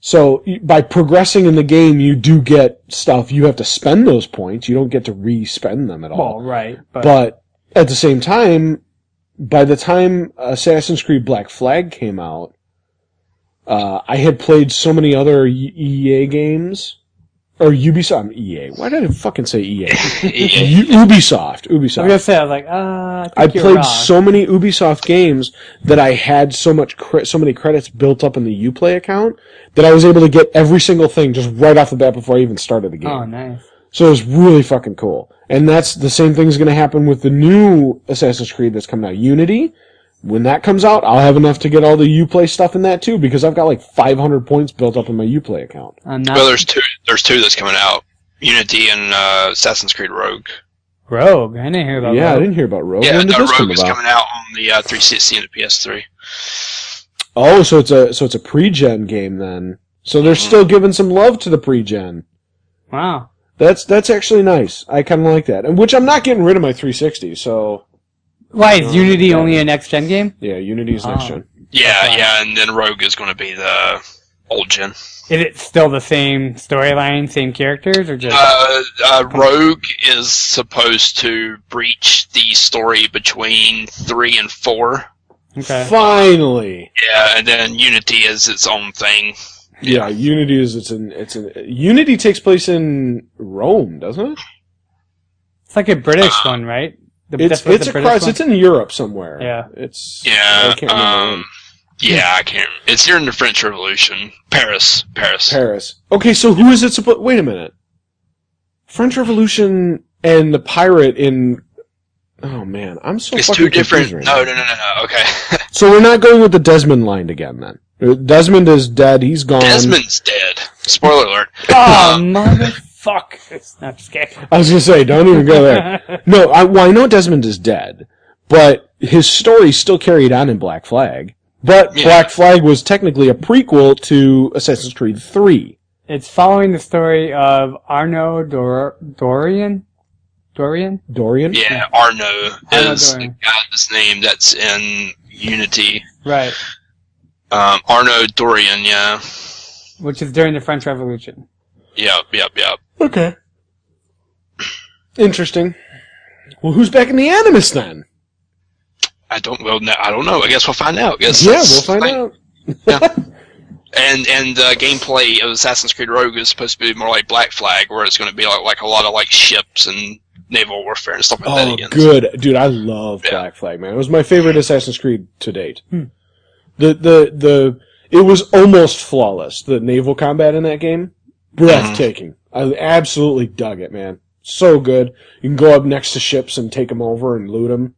So by progressing in the game, you do get stuff. You have to spend those points. You don't get to re-spend them at all. Well, right. But, but at the same time, by the time Assassin's Creed Black Flag came out, uh, I had played so many other EA games or Ubisoft, EA. Why did I fucking say EA? EA. U- Ubisoft, I was gonna say, I was like, uh, I, think I you're played wrong. so many Ubisoft games that I had so much cre- so many credits built up in the UPlay account that I was able to get every single thing just right off the bat before I even started the game. Oh, nice. So it was really fucking cool. And that's the same thing is going to happen with the new Assassin's Creed that's coming out, Unity. When that comes out, I'll have enough to get all the Uplay stuff in that too because I've got like 500 points built up in my Uplay account. Not Well, there's two. There's two that's coming out: Unity and uh, Assassin's Creed Rogue. Rogue. I didn't hear about yeah, I didn't hear about Rogue. yeah, when did no, this come Rogue is about? coming out on the uh, 360 and the PS3. Oh, so it's a so it's a pre-gen game then. So they're still giving some love to the pre-gen. Wow. That's that's actually nice. I kind of like that. And which I'm not getting rid of my 360. So Why is Unity only a next gen game? yeah, Unity's next Oh. gen. Yeah, fine. yeah, and then Rogue is going to be the old gen. Is it still the same storyline, same characters, or just? Uh, uh, Rogue is supposed to breach the story between three and four. okay. Finally. Yeah, and then Unity is its own thing. Yeah, Unity is it's an it's an Unity takes place in Rome, doesn't it? It's like a British one, right? The, It's it's the across. British It's in Europe somewhere. Yeah. It's Yeah, I can't remember. um, yeah, I can't. It's during the French Revolution. Paris, Paris. Paris. Okay, so who is it supposed? Wait a minute. French Revolution and the pirate in. Oh man, I'm so. It's two different. right No, no, no, no, no. Okay, So we're not going with the Desmond line again then. Uh, Desmond is dead. He's gone. Desmond's dead. Spoiler alert. Oh, Um, motherfuckers! Not just kidding. I was gonna say, don't even go there. no, I, well, I know Desmond is dead, but his story's still carried on in Black Flag. But Yeah. Black Flag was technically a prequel to Assassin's Creed 3. It's following the story of Arno Dor- Dorian. Dorian? Dorian? Yeah, Arno Arno is the Dorian. guy's name that's in Unity. Right. Um, Arno Dorian, yeah. Which is during the French Revolution. Yep, yep, yep. Okay. Interesting. Well, who's back in the Animus then? I don't well, no, I don't know. I guess we'll find out. I guess Yeah, we'll find the out. thing. And and the gameplay of Assassin's Creed Rogue is supposed to be more like Black Flag, where it's going to be like like a lot of like ships and naval warfare and stuff like that. Oh, Again. good, dude! I love Yeah. Black Flag, man. It was my favorite Assassin's Creed to date. Hmm. The the the it was almost flawless. The naval combat in that game, breathtaking. I absolutely dug it, man. So good. You can go up next to ships and take them over and loot them.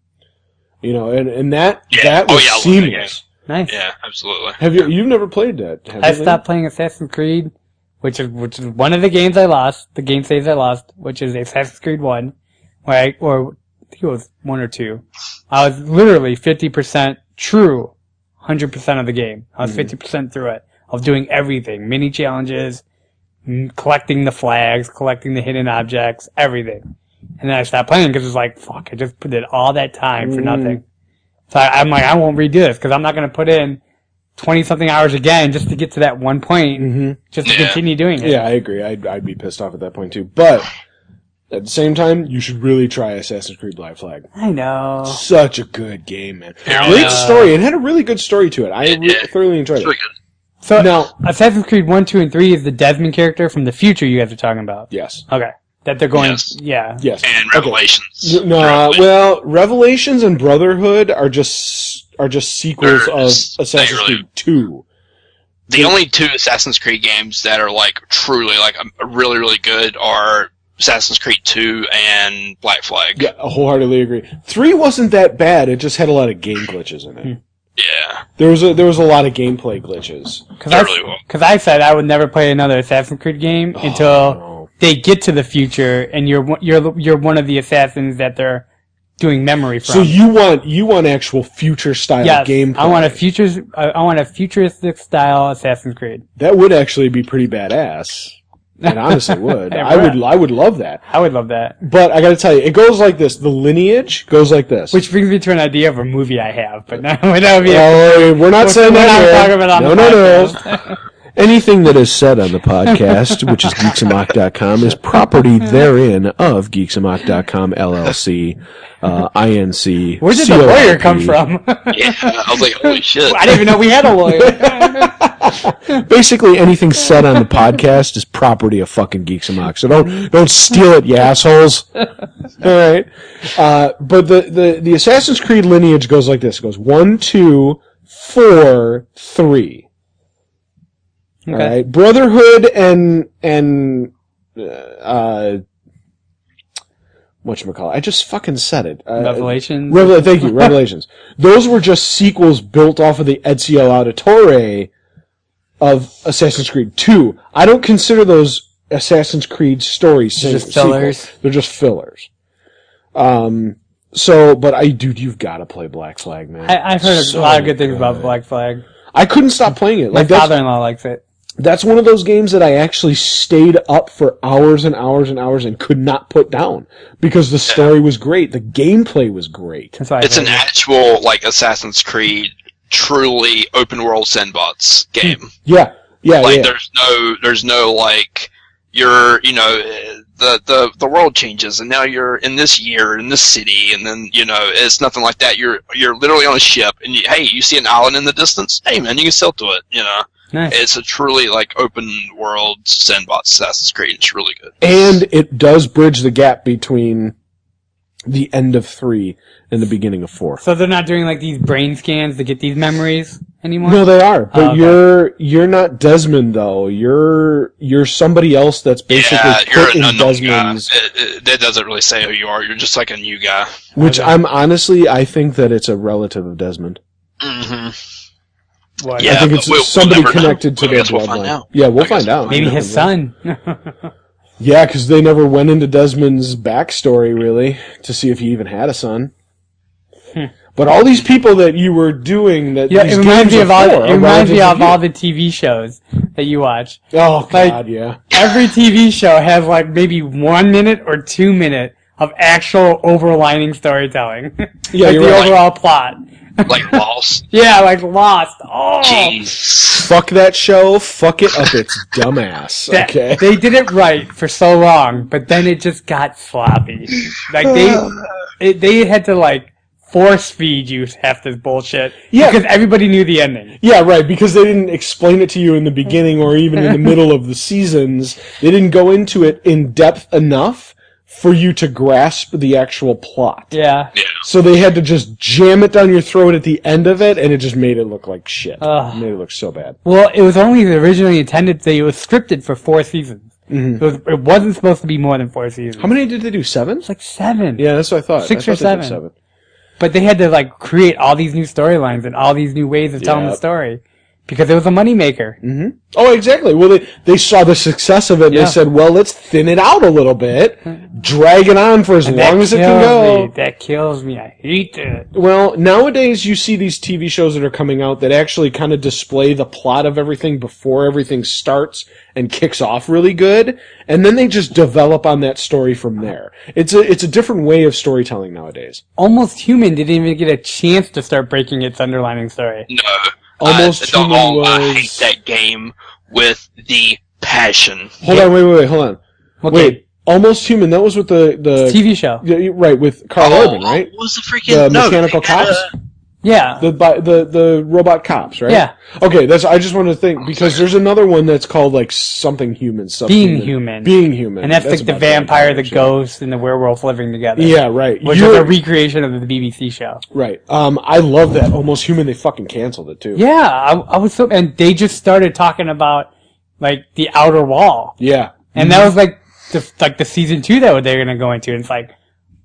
You know, and and that Yeah. that Oh, was yeah, I love that seamless. Nice. Yeah, absolutely. Have you you've never played that? Have I you, stopped playing Assassin's Creed, which is which is one of the games I lost. The game saves I lost, which is Assassin's Creed One, where I or I think it was one or two. I was literally fifty percent true, hundred percent of the game. I was fifty percent through it. I was doing everything, mini challenges, mm, collecting the flags, collecting the hidden objects, everything. And then I stopped playing because it's like, fuck, I just put in all that time for Mm. nothing. So I, I'm like, I won't redo this because I'm not going to put in 20 something hours again just to get to that one point, Mhm. just to Yeah. continue doing it. Yeah, I agree. I'd I'd be pissed off at that point too. But at the same time, you should really try Assassin's Creed Black Flag. I know. Such a good game, man. Yeah. Great story. It had a really good story to it. I It re- thoroughly enjoyed It's it. really good. So Now, Assassin's Creed 1, 2, and 3 is the Desmond character from the future you guys are talking about. yes, Okay. That they're going, Yes. yeah. yes. And Okay. Revelations. No, uh, Revelations. well, Revelations and Brotherhood are just are just sequels They're of just- they Assassin's really- Creed Two. The only two Assassin's Creed games that are like truly like um, really really good are Assassin's Creed 2 and Black Flag. Yeah, I wholeheartedly agree. Three wasn't that bad. It just had a lot of game glitches in it. Yeah. There was a there was a lot of gameplay glitches. Cause I, really cause I said I would never play another Assassin's Creed game oh, until no. they get to the future and you're, one- you're, you're one of the assassins that they're doing memory from. So you want you want actual future style yes, gameplay? I want a futures, I I want a futuristic style Assassin's Creed. That would actually be pretty badass. It honestly would. I would. I would love that. I would love that. But I got to tell you, it goes like this. The lineage goes like this. Which brings me to an idea of a movie I have, but no, that would be. Oh, we're not saying we're that not here. talking about it on no, the no, no. podcast. Anything that is said on the podcast, which is geeksamok.com, is property therein of geeksamok.com LLC, uh, INC. Where did the lawyer come from? Yeah, I was like, holy shit. I didn't even know we had a lawyer. Basically, anything said on the podcast is property of fucking Geeks Amok. So don't don't steal it, you assholes. All right. Uh, but the, the the Assassin's Creed lineage goes like this: it goes one, two, four, three. All Okay. right. Brotherhood and and uh, what call I just fucking said it. Uh, Revelations. Revel- thank you, Revelations. Those were just sequels built off of the Ezio Auditore of Assassin's Creed 2. I don't consider those Assassin's Creed stories They're just sequels. fillers? They're just fillers. Um. So, but I, dude, you've got to play Black Flag, man. I, I've heard a lot of good things about. Black Flag. I couldn't stop playing it. My Like that's, father-in-law likes it. That's one of those games that I actually stayed up for hours and hours and hours and could not put down because the story was great, the gameplay was great. That's why I It's an actual, like, Assassin's Creed, truly open world sandbox game. Hmm. Yeah, yeah, like, yeah. there's no, there's no, like, you're, you know, the, the, the world changes and now you're in this year, in this city, and then, you know, it's nothing like that. You're, you're literally on a ship and you, hey, you see an island in the distance? Hey man, you can sail to it, you know? Nice. It's a truly, like, open world sandbox Assassin's Creed. It's really good. and it does bridge the gap between the end of three and the beginning of four. So they're not doing like these brain scans to get these memories anymore. No, they are, but Oh, okay. you're you're not Desmond though. You're you're somebody else that's basically yeah, you're put an in. Desmond's. It, it, that doesn't really say who you are. You're just like a new guy. Which Okay. I'm honestly, I think that it's a relative of Desmond. hmm What? Yeah, I think it's we'll- we'll somebody know. connected to I their guess we'll find bloodline. out. Yeah, we'll find out. Maybe his son. Yeah, because they never went into Desmond's backstory really to see if he even had a son. But all these people that you were doing that Hmm. yeah, these it reminds games me of all. It reminds me of you. all the TV shows that you watch. Oh like- God, yeah. Every TV show has like maybe one minute or two minute of actual overlining storytelling. Yeah, like you're the right. overall plot. Like Lost. Yeah, like Lost. Oh, Jeez. Fuck that show. Fuck it up its dumbass. That- Okay. They did it right for so long, but then it just got sloppy. Like they, it, they had to like force feed you half this bullshit. Yeah. because everybody knew the ending. Yeah, right, because they didn't explain it to you in the beginning or even in the middle of the seasons. They didn't go into it in depth enough for you to grasp the actual plot. Yeah. Yeah. So they had to just jam it down your throat at the end of it, and it just made it look like shit. Ugh. It made it look so bad. Well, it was only originally intended that it was scripted for four seasons. Mm-hmm. It, was, it wasn't supposed to be more than four seasons. How many did they do? Seven? It's like seven. Yeah, that's what I thought. Six I or thought they did seven. But they had to like create all these new storylines and all these new ways of telling the story because it was a moneymaker. Mm-hmm. Oh, exactly. Well, they, they saw the success of it, and Yeah. they said, well, let's thin it out a little bit, drag it on for as And long as it can go. Me. That kills me. I hate it. Well, nowadays you see these TV shows that are coming out that actually kind of display the plot of everything before everything starts and kicks off really good, and then they just develop on that story from there. It's a it's a different way of storytelling nowadays. Almost Human didn't even get a chance to start breaking its underlining story. No. Almost I, the- Human oh, I hate that game with the passion. Hold on, wait, wait, wait, hold on. Okay. Wait, Almost Human. That was with the the TV show. Yeah, right with Karl Oh, Urban, right? What was the freaking The no, mechanical they cops. a- Yeah. The bi- the the robot cops, right? Yeah. Okay, that's. I just wanted to think because there's another one that's called like something human, something Being Human. being human, and that's, like the vampire, the ghost, and the werewolf living together. Yeah, right. Which You're- was a recreation of the BBC show. right. Um, I love that. Almost human. They fucking canceled it too. Yeah, I, I was so, and they just started talking about like the outer wall, Yeah. and that was like the like the season two that they're gonna go into. And it's like,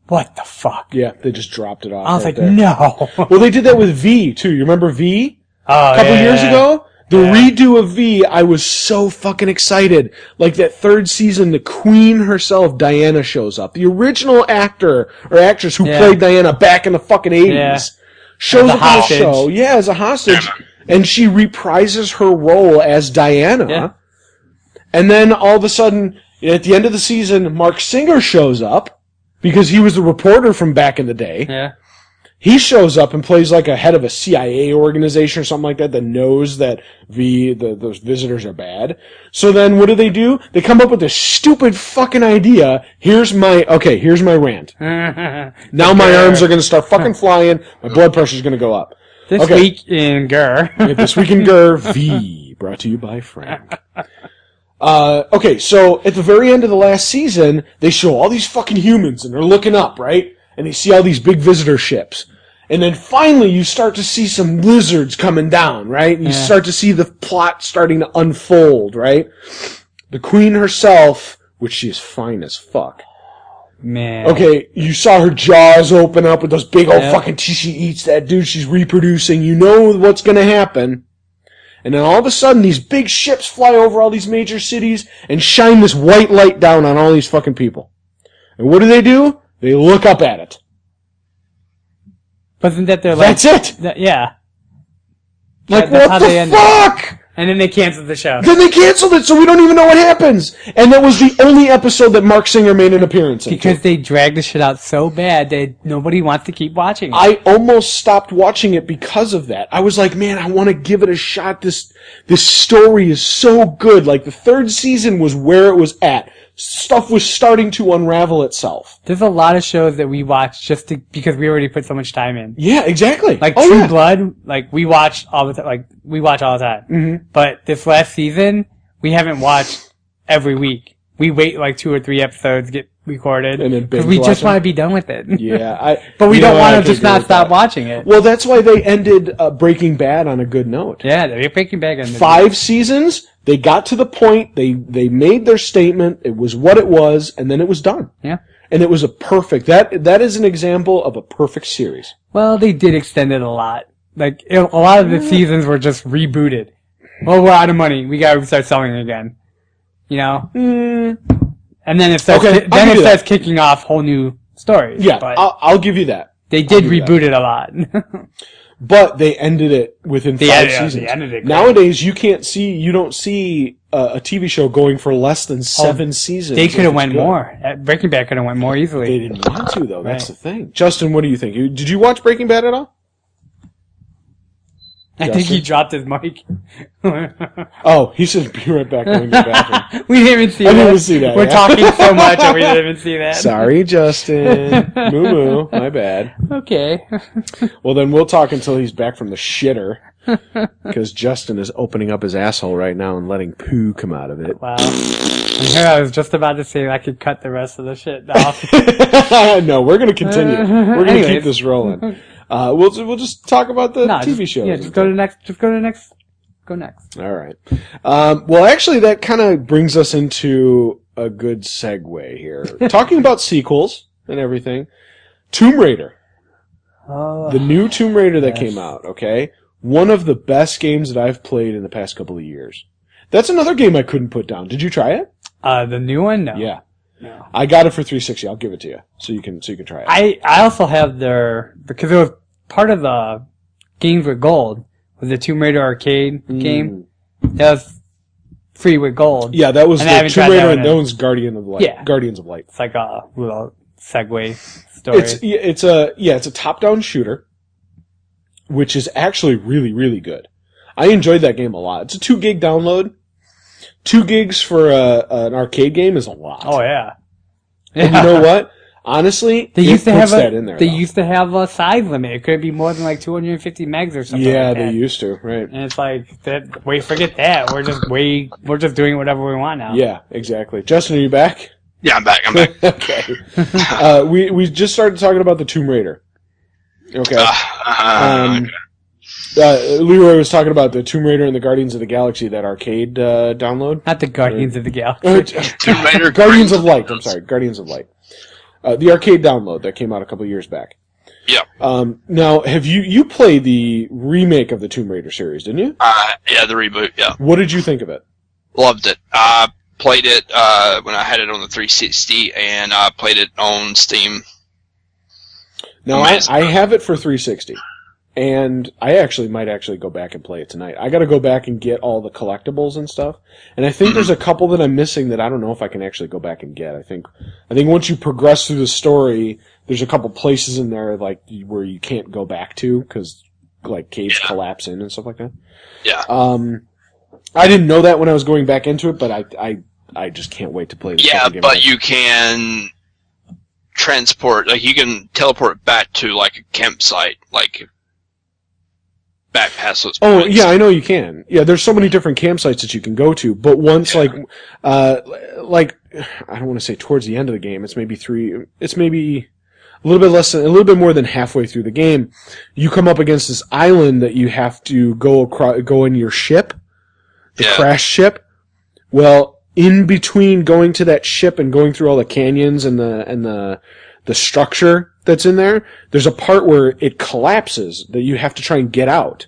what the fuck? Yeah. They just dropped it off. I was right like, there. no. Well, they did that with V too. You remember V? Oh, a couple yeah. years ago. The Yeah. redo of V, I was so fucking excited. Like that third season, the queen herself, Diana, shows up. The original actor or actress who Yeah. played Diana back in the fucking eighties Yeah. shows As a up on the show. Yeah, as a hostage, and she reprises her role as Diana. Yeah. And then all of a sudden, at the end of the season, Marc Singer shows up because he was the reporter from back in the day Yeah. He shows up and plays like a head of a CIA organization or something like that that knows that the, the those visitors are bad. So then what do they do? They come up with this stupid fucking idea. Here's my okay, here's my rant. Now my arms are gonna start fucking flying, my blood pressure's gonna go up. This Okay. week in Gur. This week in Gur V, brought to you by Frank. Uh, okay, so at the very end of the last season, they show all these fucking humans and they're looking up, right? And they see all these big visitor ships. And then finally you start to see some lizards coming down, right? And you Yeah. start to see the plot starting to unfold, right? The queen herself, which she is fine as fuck. Man. Okay, you saw her jaws open up with those big old Yeah. fucking teeth. She eats that dude. She's reproducing. You know what's gonna happen. And then all of a sudden, these big ships fly over all these major cities and shine this white light down on all these fucking people. And what do they do? They look up at it. Wasn't that their like? That's it. that- yeah. Like, what the fuck? And then they canceled the show. Then they canceled it, so we don't even know what happens. And that was the only episode that Marc Singer made an appearance in. Because they dragged the shit out so bad that nobody wants to keep watching it. I almost stopped watching it because of that. I was like, man, I want to give it a shot. This this story is so good. Like the third season was where it was at. Stuff was starting to unravel itself. There's a lot of shows that we watch just to, because we already put so much time in. Yeah, exactly. Like oh, True yeah. Blood, like we watch all the time. Like we watch all the time. Mm-hmm. But this last season, we haven't watched every week. We wait like two or three episodes get recorded And because we just want to be done with it. Yeah, I. but we don't want to just not stop that. watching it. Well, that's why they ended uh, Breaking Bad on a good note. yeah, they're Breaking Bad. Five seasons. They got to the point. They they made their statement. It was what it was, and then it was done. Yeah. And it was a perfect. That that is an example of a perfect series. Well, they did extend it a lot. Like it, a lot of the Mm. seasons were just rebooted. Well, we're out of money. We gotta start selling it again. You know. And then it starts. Mm. Okay, ki- then it starts kicking off whole new stories. Yeah, but I'll, I'll give you that. they did do that. reboot it a lot. But they ended it within They five they seasons. ended it. Nowadays, you can't see, you don't see uh, a TV show going for less than seven seasons. they could have went good. more. Uh, Breaking Bad could have went more easily. They didn't want to, though. That's Right. the thing. Justin, what do you think? Did you watch Breaking Bad at all? I think he dropped his mic. Oh, he said, "Be right back." Going to the bathroom. we didn't even see I that. didn't even see that, We're yeah. talking so much and we didn't even see that. Sorry, Justin. moo moo. My bad. Okay. Well, then we'll talk until he's back from the shitter. Because Justin is opening up his asshole right now and letting poo come out of it. Wow. Here I was just about to say I could cut the rest of the shit off. no, we're going to continue. We're going to keep this rolling. Uh, we'll we'll just talk about the No, TV just, shows. Yeah, just go to next. Just go to next. Go next. All right. Um, well, actually, that kind of brings us into a good segue here. Talking about sequels and everything. Tomb Raider, Oh, the new Tomb Raider that Yes. came out. Okay, one of the best games that I've played in the past couple of years. That's another game I couldn't put down. Did you try it? uh, the new one. No. Yeah, No. I got it for 360. I'll give it to you so you can so you can try it. I I also have their because it was part of the games with gold with the Tomb Raider arcade game that was free with gold. Mm. yeah, that was And the Tomb Raider one and that one's Guardian of Light. Yeah. Guardians of Light. It's like a little segue story. It's it's a yeah, it's a top-down shooter, which is actually really really good. I enjoyed that game a lot. It's a two gig download. Two gigs for a, an arcade game is a lot. oh yeah. And you know what? Honestly, They it used to puts have a that in there. they though. used to have a size limit. It could be more than like 250 megs or something. yeah, like they used to, right? And it's like that. Wait, forget that. We're just way. We're just doing whatever we want now. Yeah, exactly. Justin, are you back? Yeah, I'm back. I'm back. okay. Uh, we we just started talking about the Tomb Raider. Okay. Uh, Um, uh, Leroy was talking about the Tomb Raider and the Guardians of the Galaxy, that arcade uh, download. Not the Guardians of the Galaxy. Tomb Raider, Guardians of Light. I'm sorry, Guardians of Light. Uh, the arcade download that came out a couple years back. yeah. Um, now, have you you played the remake of the Tomb Raider series? Didn't you? Uh, yeah, the reboot. Yeah, What did you think of it? loved it. I played it uh, when I had it on the 360, and I played it on Steam. Now, I, I have it for 360, and I actually might actually go back and play it tonight. I got to go back and get all the collectibles and stuff, and I think there's a couple that I'm missing that I don't know if I can actually go back and get. I think, I think once you progress through the story, there's a couple places in there like where you can't go back to because like caves Yeah. collapse in and stuff like that. Yeah. Um, I didn't know that when I was going back into it, but I, I, I just can't wait to play. The Yeah, but you can transport, like you can teleport back to like a campsite, like back past those. Oh points. yeah, I know you can. Yeah, there's so many different campsites that you can go to, but once like, uh, like I don't want to say towards the end of the game, it's maybe three. It's maybe a little bit less than a little bit more than halfway through the game. You come up against this island that you have to go across, go in your ship, the Yeah. crash ship. Well, in between going to that ship and going through all the canyons and the and the the structure that's in there, there's a part where it collapses that you have to try and get out.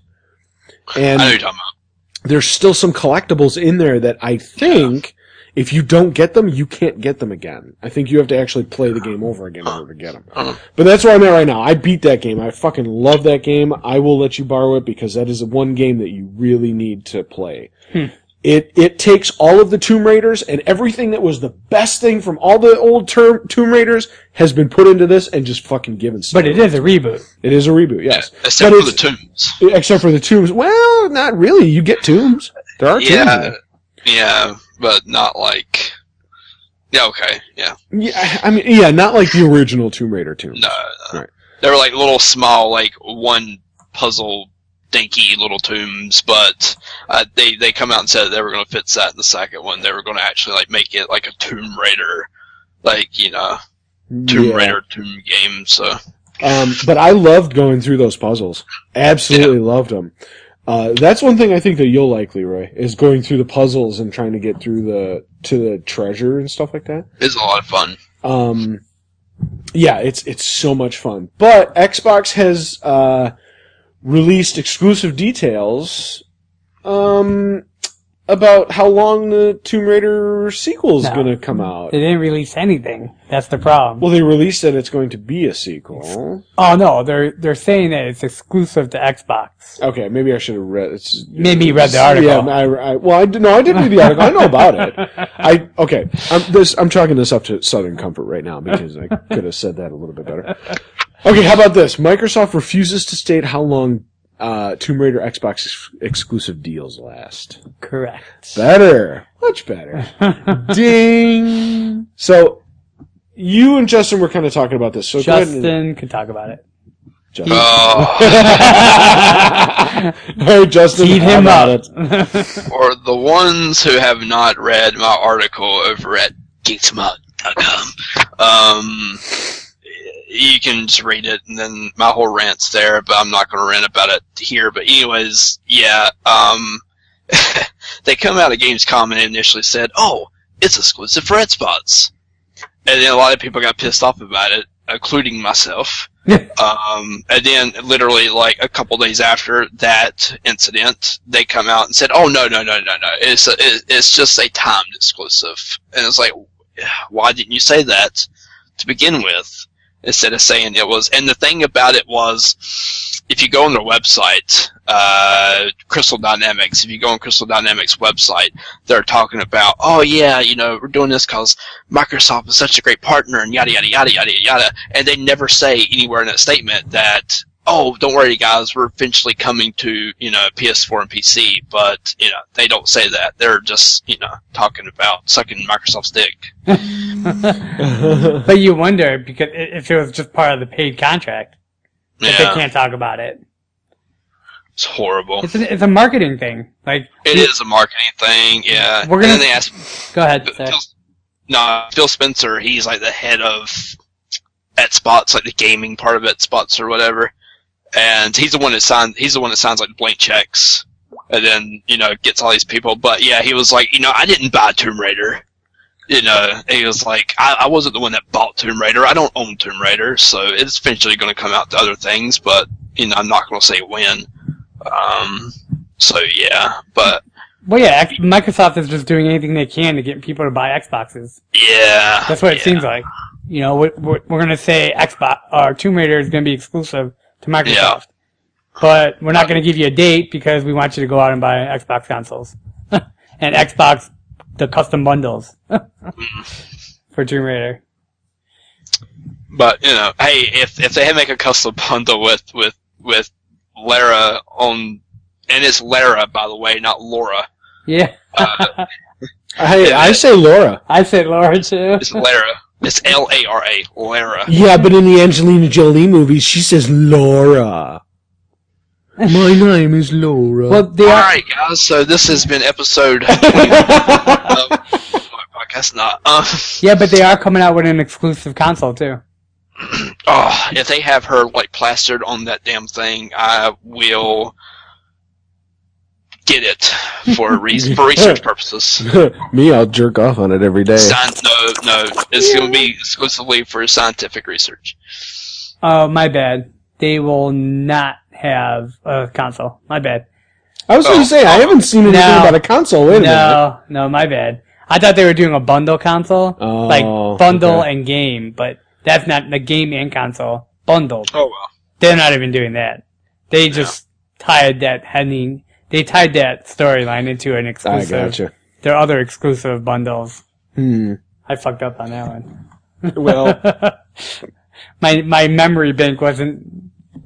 And I know you're talking about. there's still some collectibles in there that I think if you don't get them, you can't get them again. I think you have to actually play the game over again in order to get them. Uh-huh. But that's where I'm at right now. I beat that game. I fucking love that game. I will let you borrow it because that is one game that you really need to play. It it takes all of the Tomb Raiders and everything that was the best thing from all the old term, Tomb Raiders has been put into this and just fucking given. But it is a reboot. It is a reboot, yes. Except But for the tombs. Except for the tombs. Well, not really. You get tombs. There are tombs. Yeah, there. yeah, but not like. Yeah, okay, yeah. Yeah, I mean, yeah, not like the original Tomb Raider tombs. No, no. Right. they were like little small, like one puzzle dinky little tombs, but uh, they they come out and said they were going to fix that in the second one. They were going to actually like make it like a Tomb Raider, like you know, Tomb Yeah. Raider tomb game. So Um, but I loved going through those puzzles. Absolutely loved them. Uh, that's one thing I think that you'll like, Leroy, is going through the puzzles and trying to get through the to the treasure and stuff like that. it's a lot of fun. Um, yeah, it's it's so much fun. But Xbox has uh, released exclusive details um, about how long the Tomb Raider sequel is No. going to come out. They didn't release anything. That's the problem. Well, they released that it's going to be a sequel. oh no, they're they're saying that it's exclusive to Xbox. Okay, maybe I should have read. It's, Maybe you read the article. Yeah, I, I, well, I did, no, I did read the article. I know about it. I okay. I'm this. I'm chalking this up to Southern Comfort right now because I could have said that a little bit better. Okay, how about this? Microsoft refuses to state how long uh, Tomb Raider Xbox ex- exclusive deals last. Correct. Better, much better. Ding. So. You and Justin were kind of talking about this. So go ahead and- Justin could talk about it. Justin. Oh, All right, Justin. Feed how him about up. it? for the ones who have not read my article over at geeksamok.com, um, you can just read it, and then my whole rant's there. But I'm not going to rant about it here. But anyways, yeah, um, they come out of Gamescom and initially said, "Oh, it's exclusive for Xbox," and then a lot of people got pissed off about it, including myself. Um, and then literally like a couple days after that incident, they come out and said, "Oh no, no, no, no, no! It's a, it, it's just a timed exclusive." And it's like, why didn't you say that to begin with instead of saying it was? And the thing about it was, if you go on their website, uh, Crystal Dynamics, if you go on Crystal Dynamics website, they're talking about, oh yeah, you know, we're doing this because Microsoft is such a great partner and yada yada yada yada yada, and they never say anywhere in that statement that oh don't worry guys we're eventually coming to you know PS4 and PC, but you know they don't say that they're just you know talking about sucking Microsoft's dick. But you wonder because if it was just part of the paid contract, Yeah, they can't talk about it. it's horrible. It's a, it's a marketing thing. Like It is a marketing thing, yeah. We're gonna- they ask Go ahead. Phil, no, Phil Spencer, he's like the head of Xbox, like the gaming part of Xbox or whatever. And he's the one that signs. He's the one that signs like blank checks, and then you know gets all these people. But yeah, he was like, you know, I didn't buy Tomb Raider. You know, he was like, I, I wasn't the one that bought Tomb Raider. I don't own Tomb Raider, so it's eventually going to come out to other things. But you know, I'm not going to say when. Um. So yeah, but Well, yeah, Microsoft is just doing anything they can to get people to buy Xboxes. yeah, That's what it yeah. seems like. You know, we're, we're, we're going to say Xbox or Tomb Raider is going to be exclusive to Microsoft. but we're not going to give you a date because we want you to go out and buy Xbox consoles and Xbox the custom bundles for Tomb Raider. But you know, hey, if if they had make a custom bundle with with with Lara on, and it's Lara by the way, not Laura. Yeah, Uh, Hey, I say Laura. I say Laura too. it's Lara. It's L A R A, Lara. Yeah, but in the Angelina Jolie movies, she says Laura. My name is Laura. Well, they All are. right, guys. So this has been episode. 20 of my podcast, not. Uh, Yeah, but they are coming out with an exclusive console too. oh, if they have her like plastered on that damn thing, I will get it for re- for research purposes. Me, I'll jerk off on it every day. Scien- no, no, it's going to be exclusively for scientific research. Oh, my bad. They will not have a console. My bad. I was going Oh. to say, I haven't seen anything No. about a console. Wait a minute. No, no, my bad. I thought they were doing a bundle console, Oh, like bundle okay. and game, but that's not the game and console bundled. Oh well. They're not even doing that. They just tied that heading. They tied that storyline into an I exclusive. gotcha. Their other exclusive bundles. Hmm. I fucked up on that one. Well, my my memory bank wasn't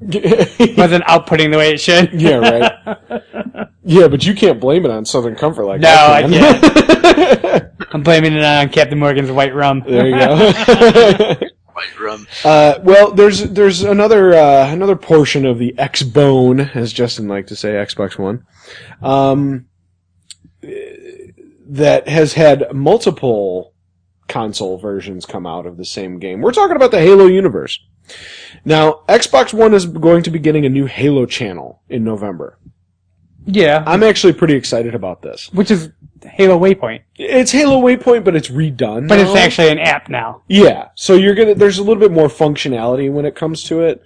wasn't outputting the way it should. yeah, right. Yeah, but you can't blame it on Southern Comfort like that. No, I I can. I'm blaming it on Captain Morgan's white rum. there you go. Uh, well, there's there's another uh, another portion of the X Bone, as Justin liked to say, Xbox One, um, that has had multiple console versions come out of the same game. We're talking about the Halo universe. Now, Xbox One is going to be getting a new Halo channel in November. Yeah, I'm actually pretty excited about this. which is Halo Waypoint, It's Halo Waypoint, but it's redone. but it's actually an app now. Yeah, so you're gonna. There's a little bit more functionality when it comes to it.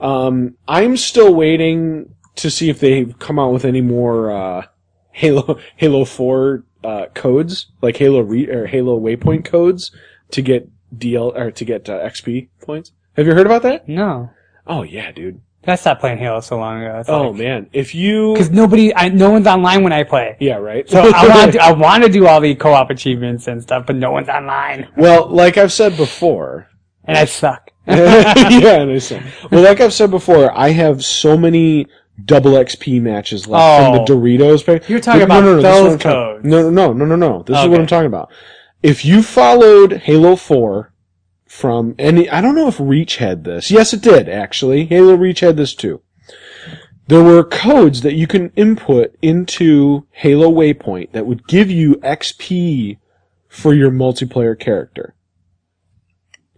Um, I'm still waiting to see if they come out with any more uh, Halo Halo Four uh, codes, like Halo Re- or Halo Waypoint codes, to get DL or to get uh, XP points. Have you heard about that? No, Oh yeah, dude. I stopped playing Halo so long ago. Oh man, if you because nobody, I, no one's online when I play. yeah right. So I want to, I want to do all the co-op achievements and stuff, but no one's online, well, like I've said before, and I suck. yeah, I understand. Well, like I've said before, I have so many double XP matches left Oh. from the oh. Doritos. pack. You're talking No, no, about no, is those I'm talking- No, no, no, no, no, no. This is what I'm talking about. If you followed Halo 4 from any, I don't know if Reach had this. Yes, it did, actually. Halo Reach had this too. There were codes that you can input into Halo Waypoint that would give you XP for your multiplayer character.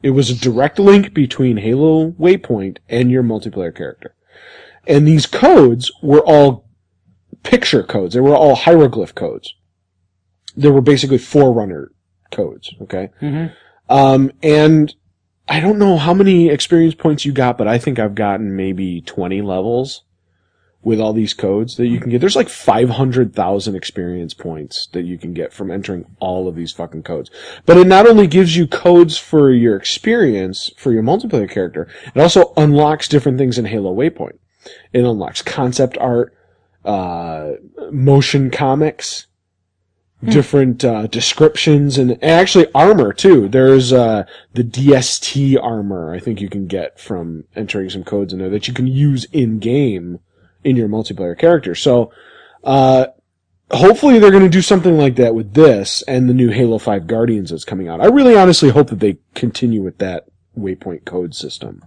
It was a direct link between Halo Waypoint and your multiplayer character. And these codes were all picture codes. They were all hieroglyph codes. They were basically Forerunner codes, okay? Mhm. Um, and I don't know how many experience points you got, but I think I've gotten maybe 20 levels with all these codes that you can get. There's like 500,000 experience points that you can get from entering all of these fucking codes. But it not only gives you codes for your experience for your multiplayer character, it also unlocks different things in Halo Waypoint. It unlocks concept art, uh, motion comics, different uh, descriptions, and, and actually armor too. There's uh, the DST armor I think you can get from entering some codes in there that you can use in game in your multiplayer character. So, uh, hopefully they're going to do something like that with this and the new Halo 5 Guardians that's coming out. I really honestly hope that they continue with that waypoint code system.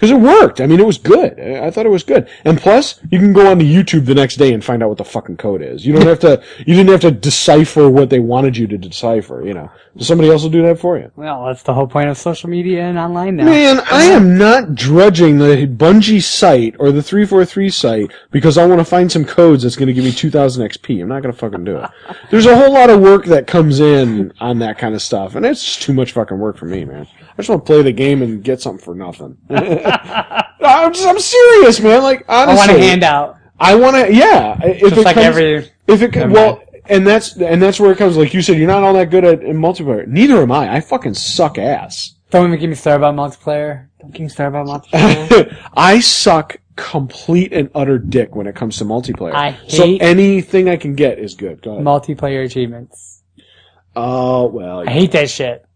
Because it worked. I mean, it was good. I I thought it was good. And plus, you can go onto YouTube the next day and find out what the fucking code is. You don't have to, you didn't have to decipher what they wanted you to decipher, you know. Somebody else will do that for you. Well, that's the whole point of social media and online now. Man, I uh, am not drudging the Bungie site or the 343 site because I want to find some codes that's going to give me 2000 XP. I'm not going to fucking do it. There's a whole lot of work that comes in on that kind of stuff, and it's just too much fucking work for me, man. I just want to play the game and get something for nothing. I'm, just, I'm serious, man. Like, honestly, I want a handout, I want to, yeah. If just it like comes, every. if it, well, mind. and that's, and that's where it comes, like you said, you're not all that good at in multiplayer. Neither am I. I fucking suck ass. Don't even get me started about multiplayer. Don't get me started about multiplayer. I suck complete and utter dick when it comes to multiplayer. I hate so anything I can get is good. Go ahead. Multiplayer achievements. Oh well, I hate that shit.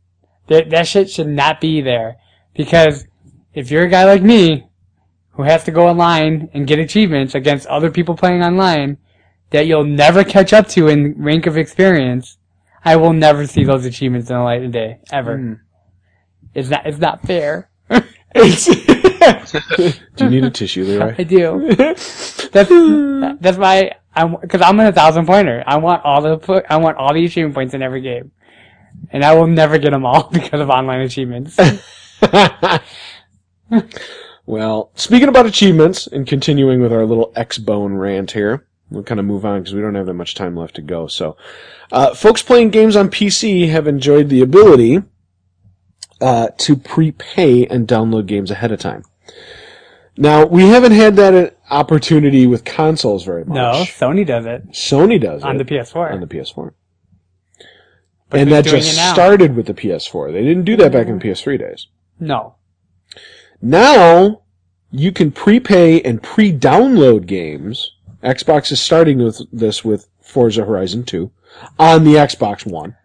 That that shit should not be there because if you're a guy like me who has to go online and get achievements against other people playing online that you'll never catch up to in rank of experience, I will never see those achievements in the light of day ever. Hmm. It's not. It's not fair. It's- Do you need a tissue, Leroy? I do. That's that's why I'm because I'm in a thousand pointer. I want all the I want all the achievement points in every game, and I will never get them all because of online achievements. well, speaking about achievements and continuing with our little X-Bone rant here, we'll kind of move on because we don't have that much time left to go. So, uh, folks playing games on PC have enjoyed the ability uh, to prepay and download games ahead of time. Now, we haven't had that uh, opportunity with consoles very much. no, Sony does it Sony does on it the PS4. on the PS4. But and that just started with the PS4. They didn't do that back in PS3 days. no, Now you can prepay and pre-download games. Xbox is starting with this with Forza Horizon 2 on the Xbox One,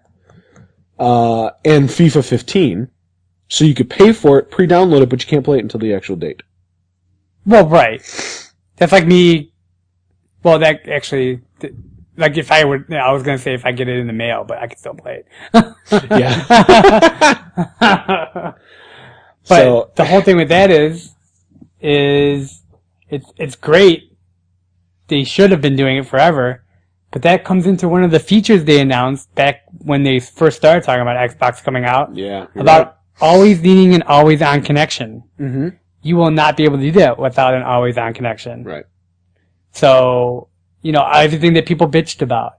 uh, and FIFA 15. So you could pay for it, pre-download it, but you can't play it until the actual date. well, right. That's like me. Well, that actually, like if I would, I was gonna say if I get it in the mail, but I can still play it. Yeah. but So- the whole thing with that is, is it's it's great. They should have been doing it forever, but that comes into one of the features they announced back when they first started talking about Xbox coming out Yeah. about always needing an always on connection. Mm-hmm. You will not be able to do that without an always on connection. Right. So, you know, everything that people bitched about.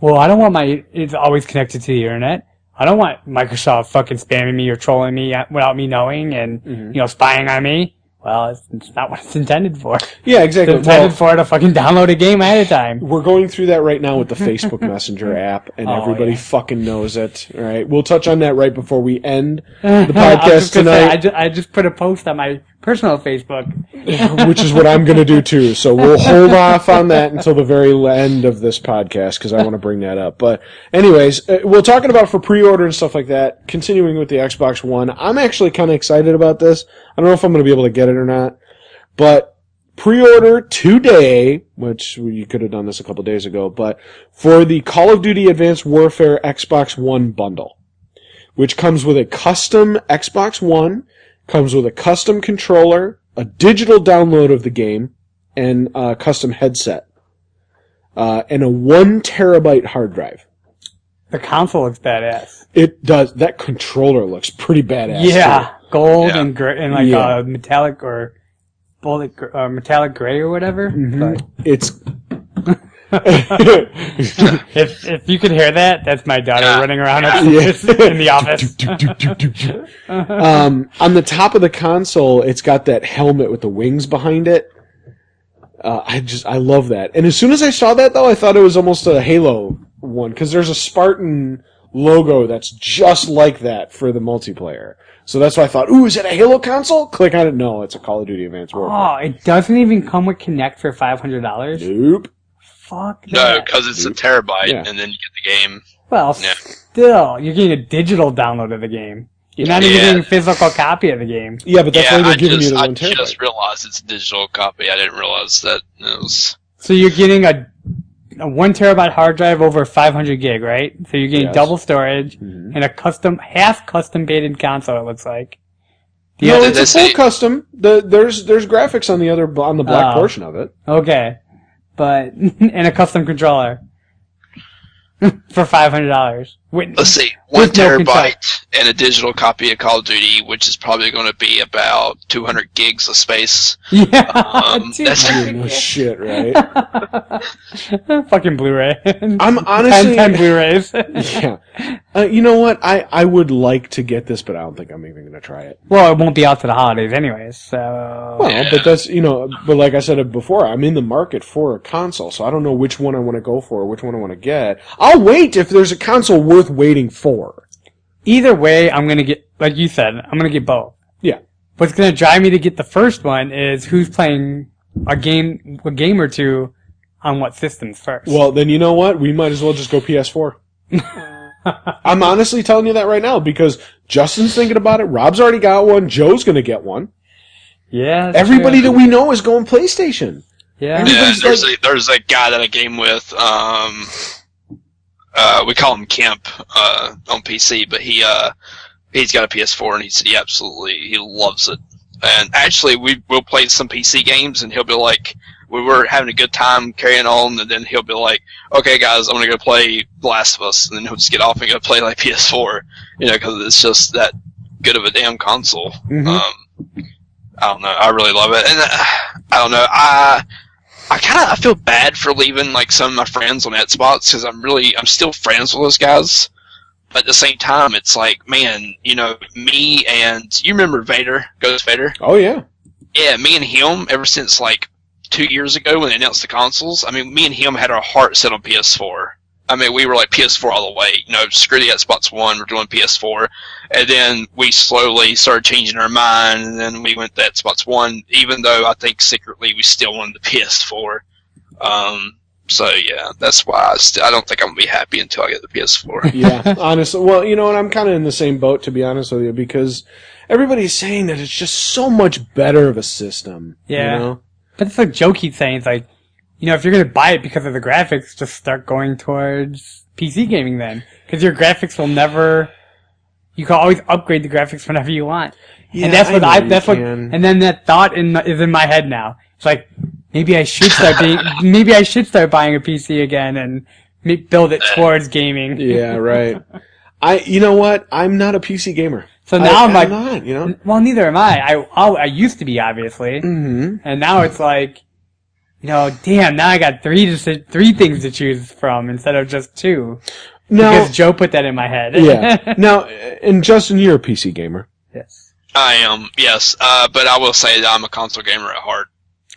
Well, I don't want my, it's always connected to the internet. I don't want Microsoft fucking spamming me or trolling me without me knowing and, mm-hmm. you know, spying on me. Well, it's, it's not what it's intended for. Yeah, It's exactly. intended Well, for to fucking download a game ahead of time. we're going through that right now with the Facebook Messenger app, and Oh, everybody yeah. fucking knows it. All right, we'll touch on that right before we end the I podcast just gonna say, tonight. I, just, I just put a post on my personal Facebook. which is what I'm going to do too. So we'll hold off on that until the very end of this podcast because I want to bring that up. But anyways, uh, we're talking about for pre-order and stuff like that. Continuing with the Xbox One, I'm actually kind of excited about this. I don't know if I'm going to be able to get it or not, but pre-order today, which you could have done this a couple days ago, but for the Call of Duty Advanced Warfare Xbox One bundle, which comes with a custom Xbox One, comes with a custom controller, a digital download of the game, and a custom headset, uh, and a one terabyte hard drive. The console looks badass. It does. That controller looks pretty badass. Yeah, gold Yeah. and gray, and like Yeah. uh, metallic or bullet, gr- uh, metallic gray or whatever. Mm-hmm. But It's. if if you could hear that, that's my daughter Yeah. running around Yeah. upstairs in the office. um, on the top of the console, it's got that helmet with the wings behind it. Uh, I just, I love that. And as soon as I saw that though, I thought it was almost a Halo one, because there's a Spartan logo that's just like that for the multiplayer. So that's why I thought, ooh, is it a Halo console? Click on it. No, it's a Call of Duty Advanced Warfare. oh, it doesn't even come with Kinect for five hundred dollars. Nope. Fuck No, because it's a terabyte, Yeah. and then you get the game. Well, Yeah. still, you're getting a digital download of the game. You're not even getting a physical copy of the game. Yeah, but that's yeah, why they're I giving just, you the I one terabyte. I just realized it's a digital copy. I didn't realize that it was. So you're getting a, a one terabyte hard drive over 500 gig, right? So you're getting Yes. double storage Mhm. and a custom, half custom baited console. It looks like. no, did it's a full say- custom. The, there's there's graphics on the other on the black Oh. portion of it. Okay, but and a custom controller for five hundred dollars. Let's see, one With no terabyte and a digital copy of Call of Duty, which is probably going to be about 200 gigs of space. Yeah, Um, that's- No shit, right? fucking Blu-ray. I'm honestly, 10, 10 Blu-rays. yeah. Uh, you know what? I I would like to get this, but I don't think I'm even going to try it. well, it won't be out to the holidays anyways. So Well, Yeah. but that's you know, but like I said before, I'm in the market for a console, so I don't know which one I want to go for, which one I want to get. I'll wait if there's a console worth waiting for. either way, I'm gonna get like you said. I'm gonna get both. Yeah. What's gonna drive me to get the first one is who's playing a game, a game or two on what systems first. Well, then you know what? We might as well just go PS4. I'm honestly telling you that right now because Justin's thinking about it. Rob's already got one. Joe's going to get one. yeah, Everybody true. that we know is going PlayStation. yeah, Yeah, there's like- a there's a guy that I game with. Um, uh, we call him Kemp uh, on PC, but he uh, he's got a PS4 and he said he absolutely he loves it. And actually, we will play some PC games, and he'll be like, we were having a good time carrying on, and then he'll be like, okay, guys, I'm gonna go play The Last of Us, and then he'll just get off and go play like PS4, you know, because it's just that good of a damn console. Mhm. Um, I don't know. I really love it, and uh, I don't know. I I kind of I feel bad for leaving like some of my friends on Xbox because I'm really I'm still friends with those guys, but at the same time it's like man, you know me and you remember Vader, Ghost Vader? Oh yeah. Yeah, me and him ever since like two years ago when they announced the consoles. I mean, me and him had our heart set on PS4. I mean, we were like PS4 all the way. You know, screw the Xbox One, we're doing PS4. And then we slowly started changing our mind, and then we went to Xbox One, even though I think secretly we still wanted the PS4. Um, so yeah, that's why I, st- I don't think I'm gonna be happy until I get the PS4. Yeah, honestly. Well, you know, and I'm kind of in the same boat, to be honest with you, because everybody's saying that it's just so much better of a system. Yeah. You know? But it's like Joe keeps saying, it's like, you know, if you're gonna buy it because of the graphics, just start going towards PC gaming then. Because your graphics will never, you can always upgrade the graphics whenever you want. Yeah, and that's I what I, that's what, can. and then that thought in, is in my head now. It's like, maybe I should start being, maybe I should start buying a PC again and build it towards gaming. Yeah, right. I, you know what? I'm not a PC gamer. So now I, I'm like, not, you know? well, neither am I. I, I'll- I used to be, obviously. hmm And now it's like, you know, damn, now I got three to, three things to choose from instead of just two. Now, Because Joe put that in my head. yeah. Now, and Justin, you're a PC gamer. yes. I am, yes, uh, but I will say that I'm a console gamer at heart.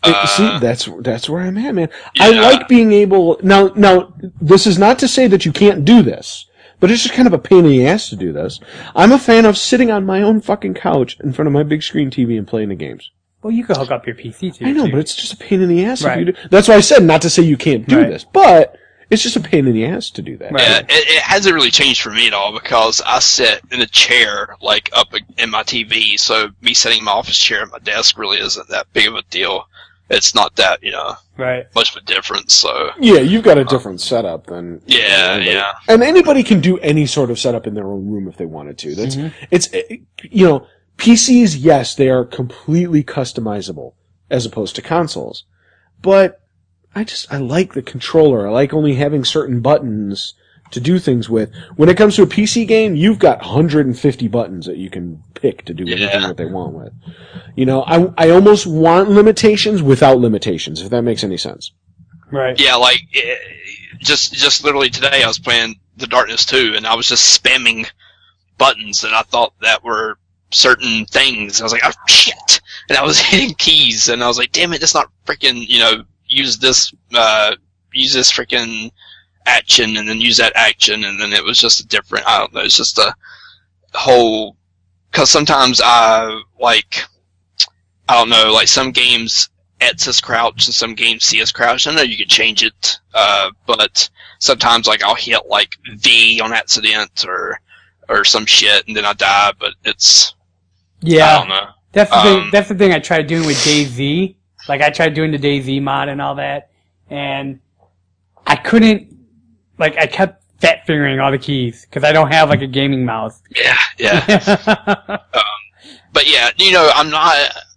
Uh, See, that's that's where I'm at, man. I like being able. Now, now, this is not to say that you can't do this, but it's just kind of a pain in the ass to do this. I'm a fan of sitting on my own fucking couch in front of my big screen TV and playing the games. Well, you could hook up your PC too. I know, too. but it's just a pain in the ass. If you do. That's why I said not to say you can't do Right. this, but it's just a pain in the ass to do that. Right. Yeah, it, it hasn't really changed for me at all because I sit in a chair like up in my TV, so me sitting in my office chair at my desk really isn't that big of a deal. It's not that you know right. much of a difference. So Yeah, you've got a uh, different setup than yeah, anybody. yeah, And anybody can do any sort of setup in their own room if they wanted to. That's mm-hmm. it's it- you know PCs. Yes, they are completely customizable as opposed to consoles, but I just I like the controller. I like only having certain buttons to do things with. When it comes to a PC game, you've got 150 buttons that you can pick to do anything Yeah. that they want with. You know, I I almost want limitations without limitations. If that makes any sense. Right. yeah. Like eh, just just literally today, I was playing The Darkness 2, and I was just spamming buttons, and I thought that were certain things. I was like, oh shit, and I was hitting keys, and I was like, damn it, that's not freaking, you know, use this, uh, use this freaking action, and then use that action, and then it was just a different. I don't know. It's just a whole. Because sometimes I like, I don't know, like some games is crouch and some games C is crouch. I know you can change it, uh, but sometimes like I'll hit like V on accident or or some shit, and then I die. But it's Yeah. That's the thing. Um, That's the thing I tried doing with DayZ. Like I tried doing the DayZ mod and all that, and I couldn't. Like I kept fat fingering all the keys because I don't have like a gaming mouse. Yeah, yeah. but yeah, you know, I'm not.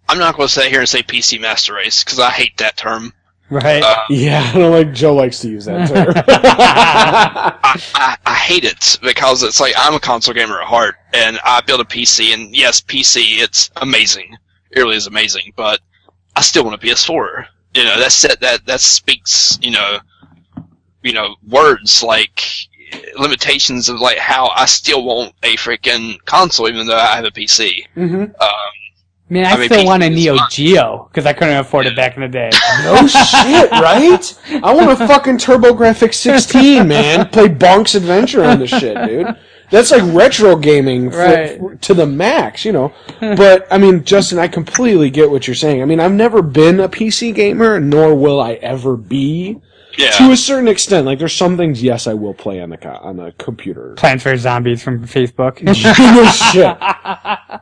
I'm not going to sit here and say PC Master Race because I hate that term. Right. Uh, Yeah, I don't like Joe likes to use that term. I, I, I hate it because it's like I'm a console gamer at heart, and I build a PC, and yes, PC, it's amazing. It really is amazing, but I still want a PS4. You know, that's that that that speaks, you know, you know, words like limitations of like how I still want a freaking console, even though I have a PC. hmm Um, Man, I, I mean, still want a Neo fun. Geo because I couldn't afford it back in the day. No shit, right? I want a fucking TurboGrafx 16, man. Play Bonk's Adventure on this shit, dude. That's like retro gaming for, Right. for- to the max, you know. But I mean, Justin, I completely get what you're saying. I mean, I've never been a PC gamer, nor will I ever be. Yeah. To a certain extent, like there's some things, yes, I will play on the co- on the computer. Plants vs Zombies from Facebook. shit.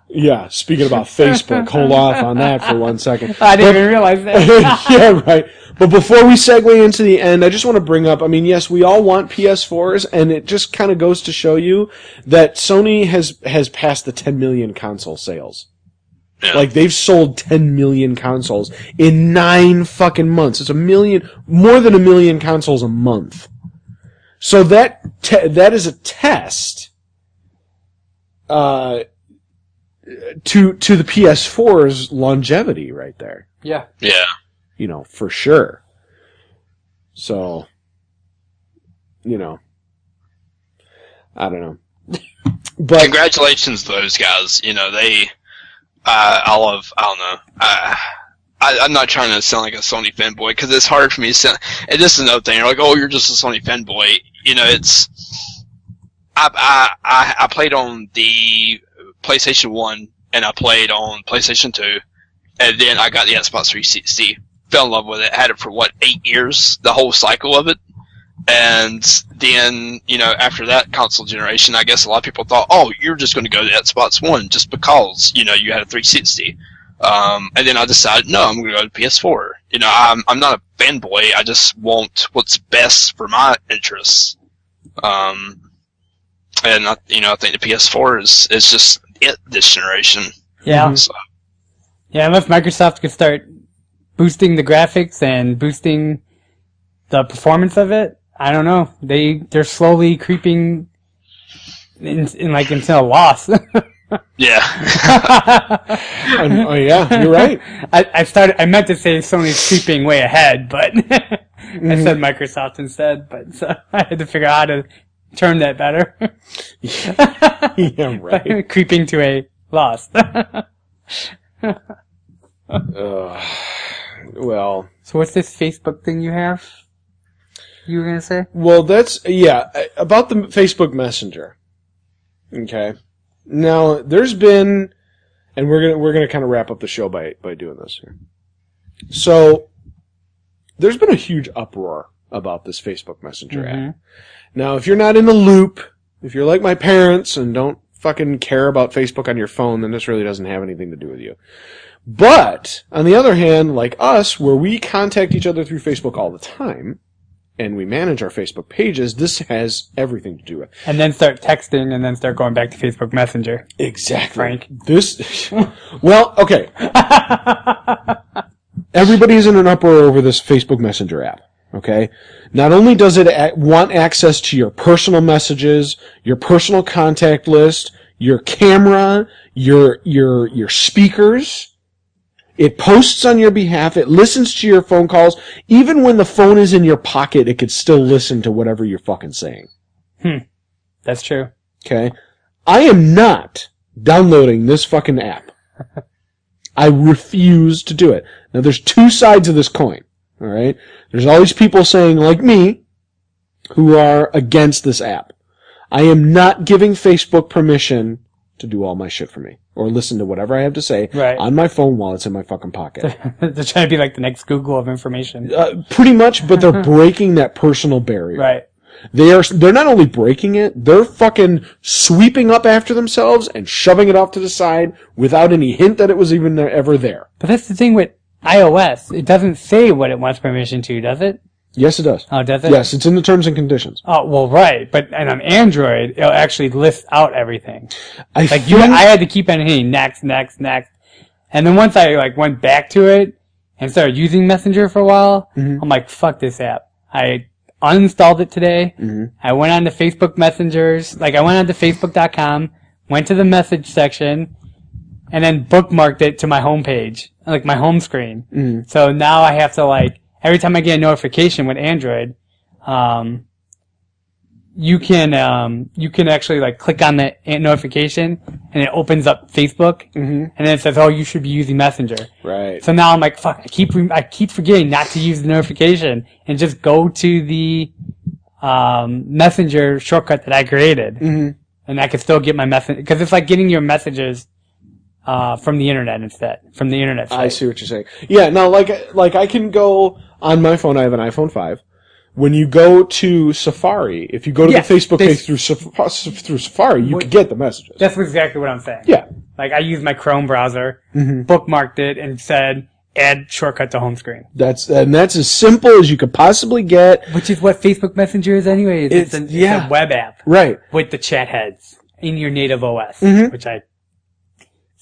Yeah. Speaking about Facebook, hold off on that for one second. I didn't even realize that. yeah, right. But before we segue into the end, I just want to bring up, I mean, yes, we all want PS4s, and it just kind of goes to show you that Sony has, has passed the 10 million console sales. Yeah. Like, they've sold 10 million consoles in nine fucking months. It's a million, more than a million consoles a month. So that, te- that is a test, uh, to, to the PS4's longevity right there yeah. yeah. you know, for sure. So, you know, I don't know. But Congratulations to those guys. You know, they, uh, I love, I don't know, uh, I, I'm not trying to sound like a Sony fanboy because it's hard for me to sound, and this is another thing, you're like, oh, you're just a Sony fanboy. You know, it's, I, I, I, I played on the PlayStation 1 and I played on PlayStation 2 and then I got the Xbox 360. Fell in love with it. Had it for what, eight years? The whole cycle of it. And then, you know, after that console generation, I guess a lot of people thought, oh, you're just going to go to Xbox One just because, you know, you had a 360. Um, and then I decided, no, I'm going to go to PS4. You know, I'm, I'm not a fanboy. I just want what's best for my interests. Um, and I, you know, I think the PS4 is, is just it this generation. Yeah. So, Yeah, unless Microsoft could start boosting the graphics and boosting the performance of it, I don't know. They they're slowly creeping in, in like into a loss. yeah. oh yeah, you're right. I, I started. I meant to say Sony's creeping way ahead, but I said Microsoft instead. But so I had to figure out how to term that better. Yeah, right. creeping to a loss. Uh, well, so what's this Facebook thing you have? You were gonna say? well, that's yeah about the Facebook Messenger. Okay. Now, there's been, and we're gonna we're gonna kind of wrap up the show by by doing this here. So, there's been a huge uproar about this Facebook Messenger Mhm. app. Now, if you're not in the loop, if you're like my parents and don't fucking care about Facebook on your phone, then this really doesn't have anything to do with you. But, on the other hand, like us, where we contact each other through Facebook all the time, and we manage our Facebook pages, this has everything to do with. And then start texting, and then start going back to Facebook Messenger. Exactly. Frank. This, well, okay. Everybody's in an uproar over this Facebook Messenger app. Okay. Not only does it a- want access to your personal messages, your personal contact list, your camera, your, your, your speakers, it posts on your behalf. It listens to your phone calls. Even when the phone is in your pocket, it could still listen to whatever you're fucking saying. Hmm. That's true. Okay. I am not downloading this fucking app. I refuse to do it. Now there's two sides of this coin. Alright? There's all these people saying, like me, who are against this app. I am not giving Facebook permission to do all my shit for me. Or listen to whatever I have to say Right. on my phone while it's in my fucking pocket. They're trying to be like the next Google of information. uh, pretty much, but they're breaking that personal barrier. Right. They are, they're not only breaking it, they're fucking sweeping up after themselves and shoving it off to the side without any hint that it was even there, ever there. But that's the thing with iOS. It doesn't say what it wants permission to, does it? Yes, it does. Oh, does it? Yes, it's in the terms and conditions. Oh, well, right. But and on Android, it'll actually list out everything. I Like think, you, I had to keep on hitting next, next, next. And then once I like went back to it and started using Messenger for a while, Mm-hmm. I'm like, fuck this app. I uninstalled it today. Mm-hmm. I went on to Facebook Messengers. Like I went on to Facebook.com, went to the message section, and then bookmarked it to my homepage, like my home screen. Mm-hmm. So now I have to like every time I get a notification with Android, um, you can um, you can actually like click on the notification and it opens up Facebook, and then it says, "Oh, you should be using Messenger." right. So now I'm like, "Fuck!" I keep I keep forgetting not to use the notification and just go to the um, Messenger shortcut that I created, and I could still get my message because it's like getting your messages uh, from the internet instead, from the internet. I see what you're saying. Yeah, now like like I can go on my phone. I have an iPhone five. When you go to Safari, if you go to the Facebook they- page through Saf- through Safari, you can get the messages. That's exactly what I'm saying. Yeah, Like I used my Chrome browser, Mm-hmm. bookmarked it, and said add shortcut to home screen. that's and that's as simple as you could possibly get. Which is what Facebook Messenger is anyways. It's, It's- a, yeah. it's a web app Right. with the chat heads in your native OS, Mm-hmm. which I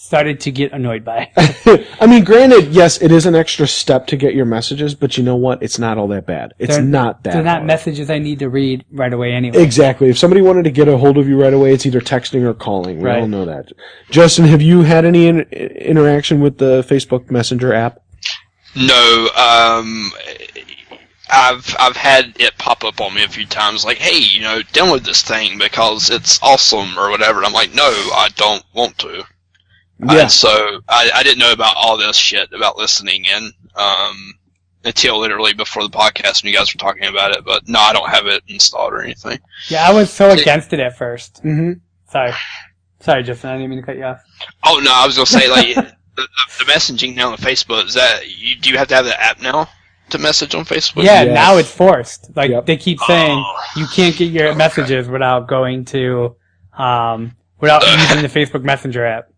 started to get annoyed by. I mean, granted, yes, it is an extra step to get your messages, but you know what? It's not all that bad. It's They're- not that. They're not hard. messages I need to read right away anyway. Exactly. If somebody wanted to get a hold of you right away, it's either texting or calling. We Right. all know that. Justin, have you had any in- interaction with the Facebook Messenger app? No, um, I've I've had it pop up on me a few times, like, hey, you know, download this thing because it's awesome or whatever. And I'm like, no, I don't want to. Yeah. Uh, so I, I didn't know about all this shit about listening in um, until literally before the podcast when you guys were talking about it. But no, I don't have it installed or anything. Yeah, I was so against it at first. Mm-hmm. Sorry. Sorry, Justin, I didn't mean to cut you off. Oh no, I was gonna say like the, the, the messaging now on Facebook is that you do you have to have the app now to message on Facebook? Yeah, Yes. now it's forced. Like Yep. they keep saying Oh. you can't get your messages without going to um without using the Facebook Messenger app.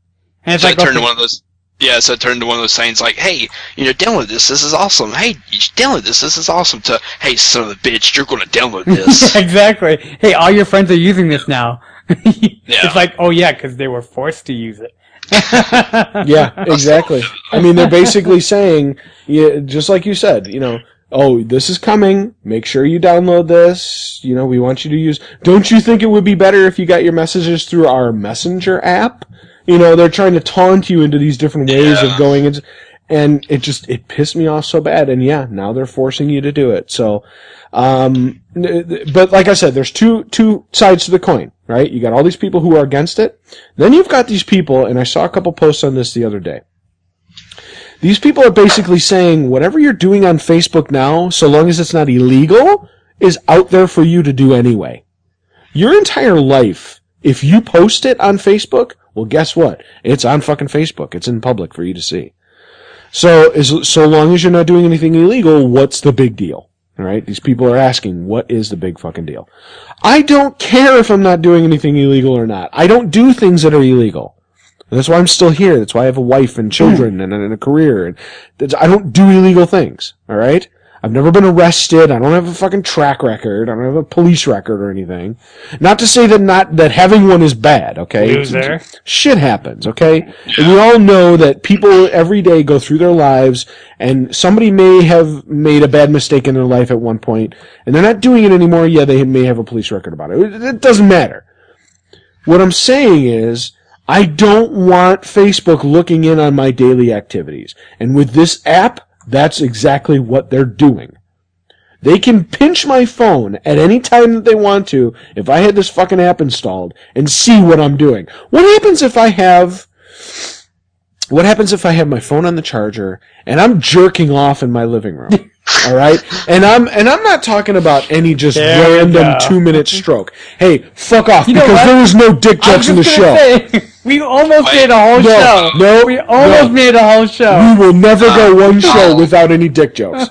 And So like it turned to one of those. Yeah, so I turned to one of those things like, "Hey, you know, download this. This is awesome. Hey, you download this. This is awesome." To, "Hey, son of a bitch, you're going to download this." exactly. Hey, all your friends are using this now. yeah. It's like, oh yeah, because they were forced to use it. Yeah, exactly. I mean, they're basically saying, yeah, just like you said, you know, oh, this is coming. Make sure you download this. You know, we want you to use. Don't you think it would be better if you got your messages through our Messenger app? You know, they're trying to taunt you into these different ways of going into, and it just, it pissed me off so bad. And yeah, now they're forcing you to do it. So, um, but like I said, there's two, two sides to the coin, right? You got all these people who are against it. Then you've got these people, and I saw a couple posts on this the other day. These people are basically saying whatever you're doing on Facebook now, so long as it's not illegal, is out there for you to do anyway. Your entire life, if you post it on Facebook, well, guess what? It's on fucking Facebook. It's in public for you to see. So, so long as you're not doing anything illegal, what's the big deal? All right? These people are asking, what is the big fucking deal? I don't care if I'm not doing anything illegal or not. I don't do things that are illegal. That's why I'm still here. That's why I have a wife and children and, and a career. And I don't do illegal things. All right. I've never been arrested. I don't have a fucking track record. I don't have a police record or anything. Not to say that not that having one is bad. Okay. Loser. Shit happens. Okay. And we all know that people every day go through their lives, and somebody may have made a bad mistake in their life at one point, and they're not doing it anymore. Yeah, they may have a police record about. It- It doesn't matter. What I'm saying is, I don't want Facebook looking in on my daily activities. And with this app, that's exactly what they're doing. They can pinch my phone at any time that they want to if I had this fucking app installed and see what I'm doing. What happens if I have what happens if I have my phone on the charger and I'm jerking off in my living room? All right, and I'm and I'm not talking about any just There random two minute stroke. Hey, fuck off know because what? there was no dick jokes in the show. say, we almost Wait. made a whole No, show. no, we almost no. made a whole show. We will never go uh, one show oh. without any dick jokes.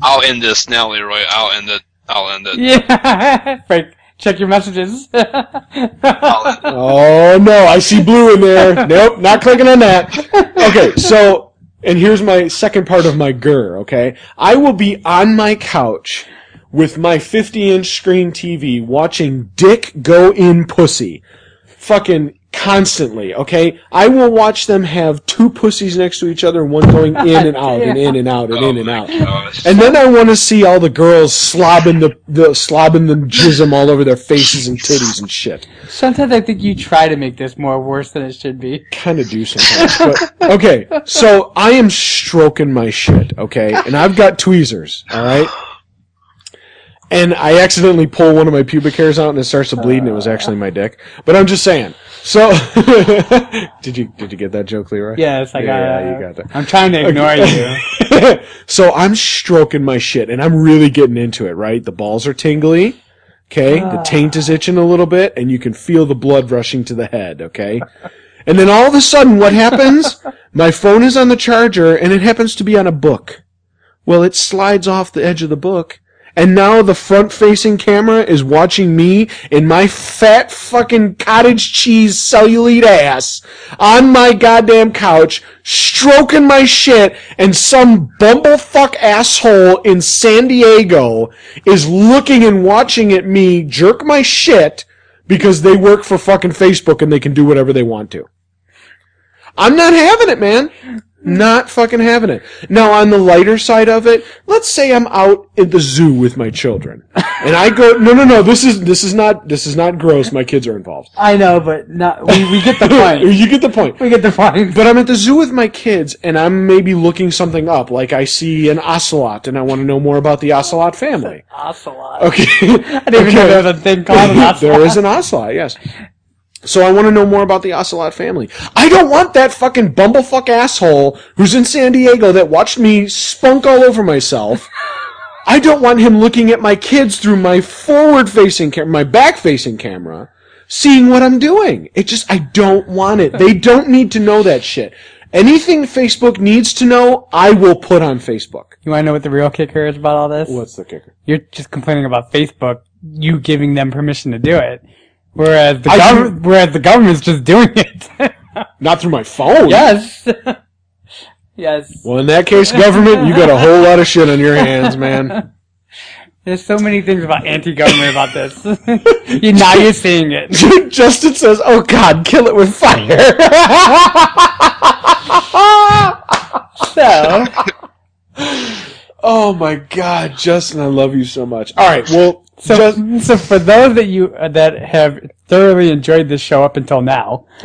I'll end this now, Leroy. I'll end it. I'll end it. Yeah, Frank, check your messages. I'll end it. Oh no, I see blue in there. Nope, not clicking on that. Okay, so and here's my second part of my gur, okay? I will be on my couch with my 50 inch screen TV watching Dick go in pussy. Fucking constantly, okay? I will watch them have two pussies next to each other, one going in and out and in and out and oh in and out. Gosh. And then I want to see all the girls slobbing the, the slobbing the jism all over their faces and titties and shit. Sometimes I think you try to make this more worse than it should be. kind of do sometimes. But okay, so I am stroking my shit, okay, and I've got tweezers, all right. And I accidentally pull one of my pubic hairs out and it starts to bleed, and it was actually my dick. But I'm just saying. So, did you did you get that joke, Leroy? It's like Yeah, uh, yeah, you got that. I'm trying to ignore you. so I'm stroking my shit and I'm really getting into it, right? The balls are tingly. Okay, the taint is itching a little bit, and you can feel the blood rushing to the head. Okay, and then all of a sudden, what happens? My phone is on the charger, and it happens to be on a book. Well, it slides off the edge of the book. And now the front facing camera is watching me in my fat fucking cottage cheese cellulite ass on my goddamn couch, stroking my shit, and some bumblefuck asshole in San Diego is looking and watching at me jerk my shit because they work for fucking Facebook and they can do whatever they want to. I'm not having it, man. Not fucking having it. Now, on the lighter side of it, let's say I'm out at the zoo with my children, and I go, no, no, no, this is this is not this is not gross. My kids are involved. I know, but not, we, we get the point. you get the point. we get the point. But I'm at the zoo with my kids, and I'm maybe looking something up, like I see an ocelot, and I want to know more about the ocelot family. Ocelot. Okay, I didn't even know there was a thing called an ocelot. there is an ocelot, yes. So I want to know more about the ocelot family. I don't want that fucking bumblefuck asshole who's in San Diego that watched me spunk all over myself. I don't want him looking at my kids through my forward-facing camera, my back-facing camera, seeing what I'm doing. It just, I don't want it. They don't need to know that shit. Anything Facebook needs to know, I will put on Facebook. You want to know what the real kicker is about all this? What's the kicker? You're just complaining about Facebook, you giving them permission to do it. Whereas the, gov- whereas the government's just doing it. Not through my phone. yes. yes. Well, in that case, government, you got a whole lot of shit on your hands, man. There's so many things about anti-government about this. you, now you're seeing it. Justin says, "Oh God, kill it with fire." So, oh my God, Justin, I love you so much. All right, well, so, Just- so for those that you uh, that have thoroughly enjoyed this show up until now,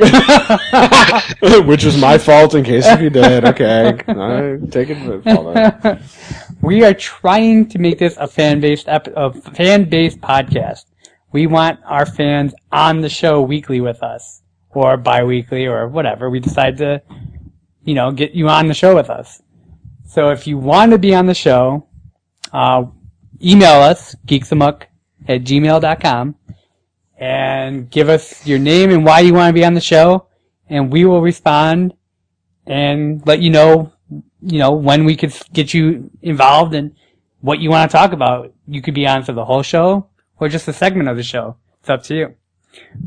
which was my fault in case if you did. Okay, I take it we are trying to make this a fan-based ep- a fan-based podcast. We want our fans on the show weekly with us, or bi-weekly, or whatever. We decide to, you know, get you on the show with us. So if you want to be on the show, uh, email us, geeksamok at gmail.com, and give us your name and why you want to be on the show, and we will respond and let you know, you know, when we could get you involved and what you want to talk about. You could be on for the whole show or just a segment of the show. It's up to you.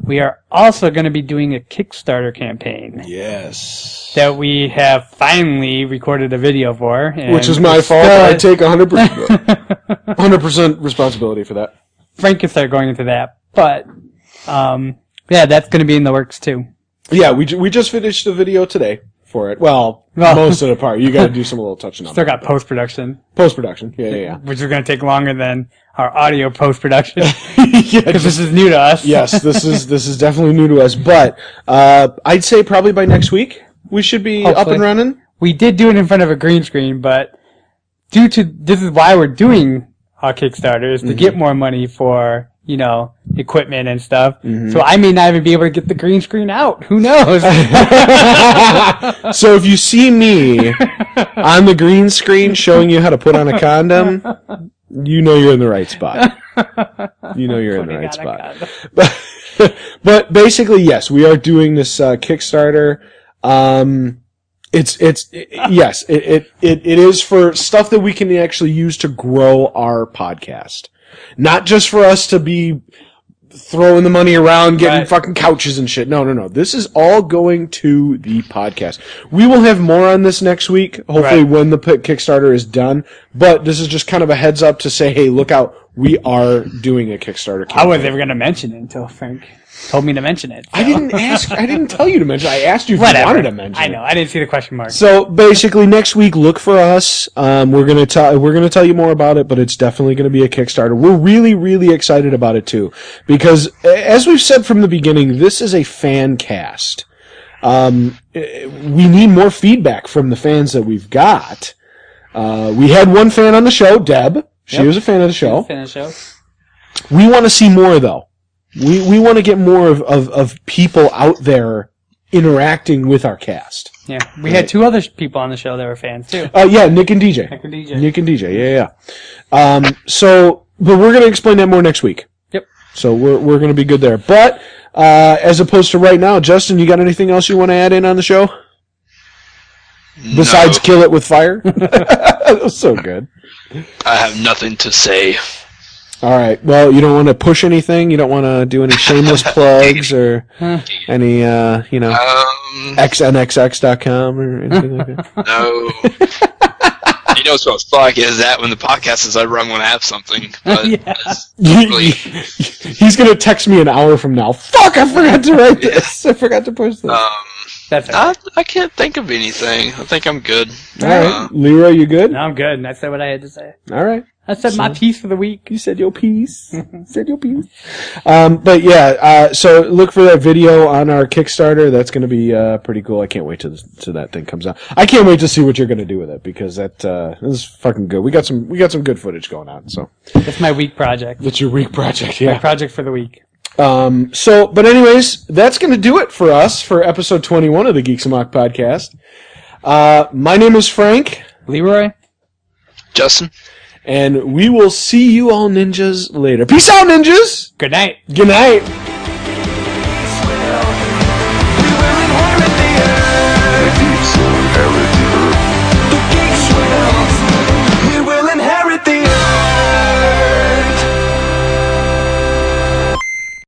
We are also going to be doing a Kickstarter campaign Yes, that we have finally recorded a video for. and which is my fault. still- I take 100%, 100 percent responsibility for that. Frank can start going into that, but um, yeah, that's going to be in the works too. Yeah, we ju- we just finished the video today for it. Well, Well- most of the part. You got to do some little touching up. Still got post production, Post production. Yeah, yeah, yeah. which is going to take longer than our audio post production yeah. this is new to us. yes, this is this is definitely new to us, but uh, I'd say probably by next week we should be up and running. we did do it in front of a green screen, but due to this is why we're doing our Kickstarter is to Mm-hmm. get more money for you know equipment and stuff. Mm-hmm. So I may not even be able to get the green screen out. Who knows? So if you see me on the green screen showing you how to put on a condom, you know you're in the right spot. You know you're in the right spot. But, but basically, yes, we are doing this uh, Kickstarter. Um, it's it's it, yes, it, it it it is for stuff that we can actually use to grow our podcast, not just for us to be throwing the money around, getting Right. fucking couches and shit. No, no, no. This is all going to the podcast. We will have more on this next week, hopefully Right. when the Kickstarter is done. But this is just kind of a heads up to say, hey, look out. We are doing a Kickstarter I campaign. was never going to mention it until Frank told me to mention it. I didn't ask. I didn't tell you to mention. It. I asked you if Whatever. you wanted to mention. I it. know. I didn't see the question mark. So basically, next week, look for us. Um, we're gonna tell we're gonna tell you more about it, but it's definitely gonna be a Kickstarter. We're really, really excited about it too, because as we've said from the beginning, this is a fan cast. Um, we need more feedback from the fans that we've got. Uh, we had one fan on the show, Deb. She Yep. was a fan of the show. Finish show. We want to see more though. We we want to get more of, of, of people out there interacting with our cast. Yeah, we had two other people on the show that were fans too. Uh, yeah, Nick and DJ. Nick and DJ. Nick and DJ. Yeah, yeah. Um, so, but we're gonna explain that more next week. Yep. So we're we're gonna be good there. But uh, as opposed to right now, Justin, you got anything else you want to add in on the show besides No, kill it with fire? that was so good. I have nothing to say. All right. Well, you don't want to push anything. You don't want to do any shameless plugs or any, uh, you know, Um, xnxx.com or anything like that. no. you know what's what's like is that when the podcast is over, I'm going to have something. But Yeah. really, He's gonna text me an hour from now. Fuck! I forgot to write this. I forgot to push this. um, That's I. I can't think of anything. I think I'm good. All right, Uh, Leroy, you good? No, I'm good. And I said what I had to say. All right. I said my piece for the week. You said your piece. said your piece. Um, but yeah, uh, so look for that video on our Kickstarter. That's going to be uh, pretty cool. I can't wait till, till that thing comes out. I can't wait to see what you're going to do with it because that uh, is fucking good. We got some we got some good footage going on. So That's my week project. that's your week project. My Yeah. project for the week. Um, so, but anyways, that's going to do it for us for episode 21 of the Geeks Amok podcast. Uh, my name is Frank. Leroy? Justin? And we will see you all ninjas later. Peace out, ninjas! Good night. Good night. We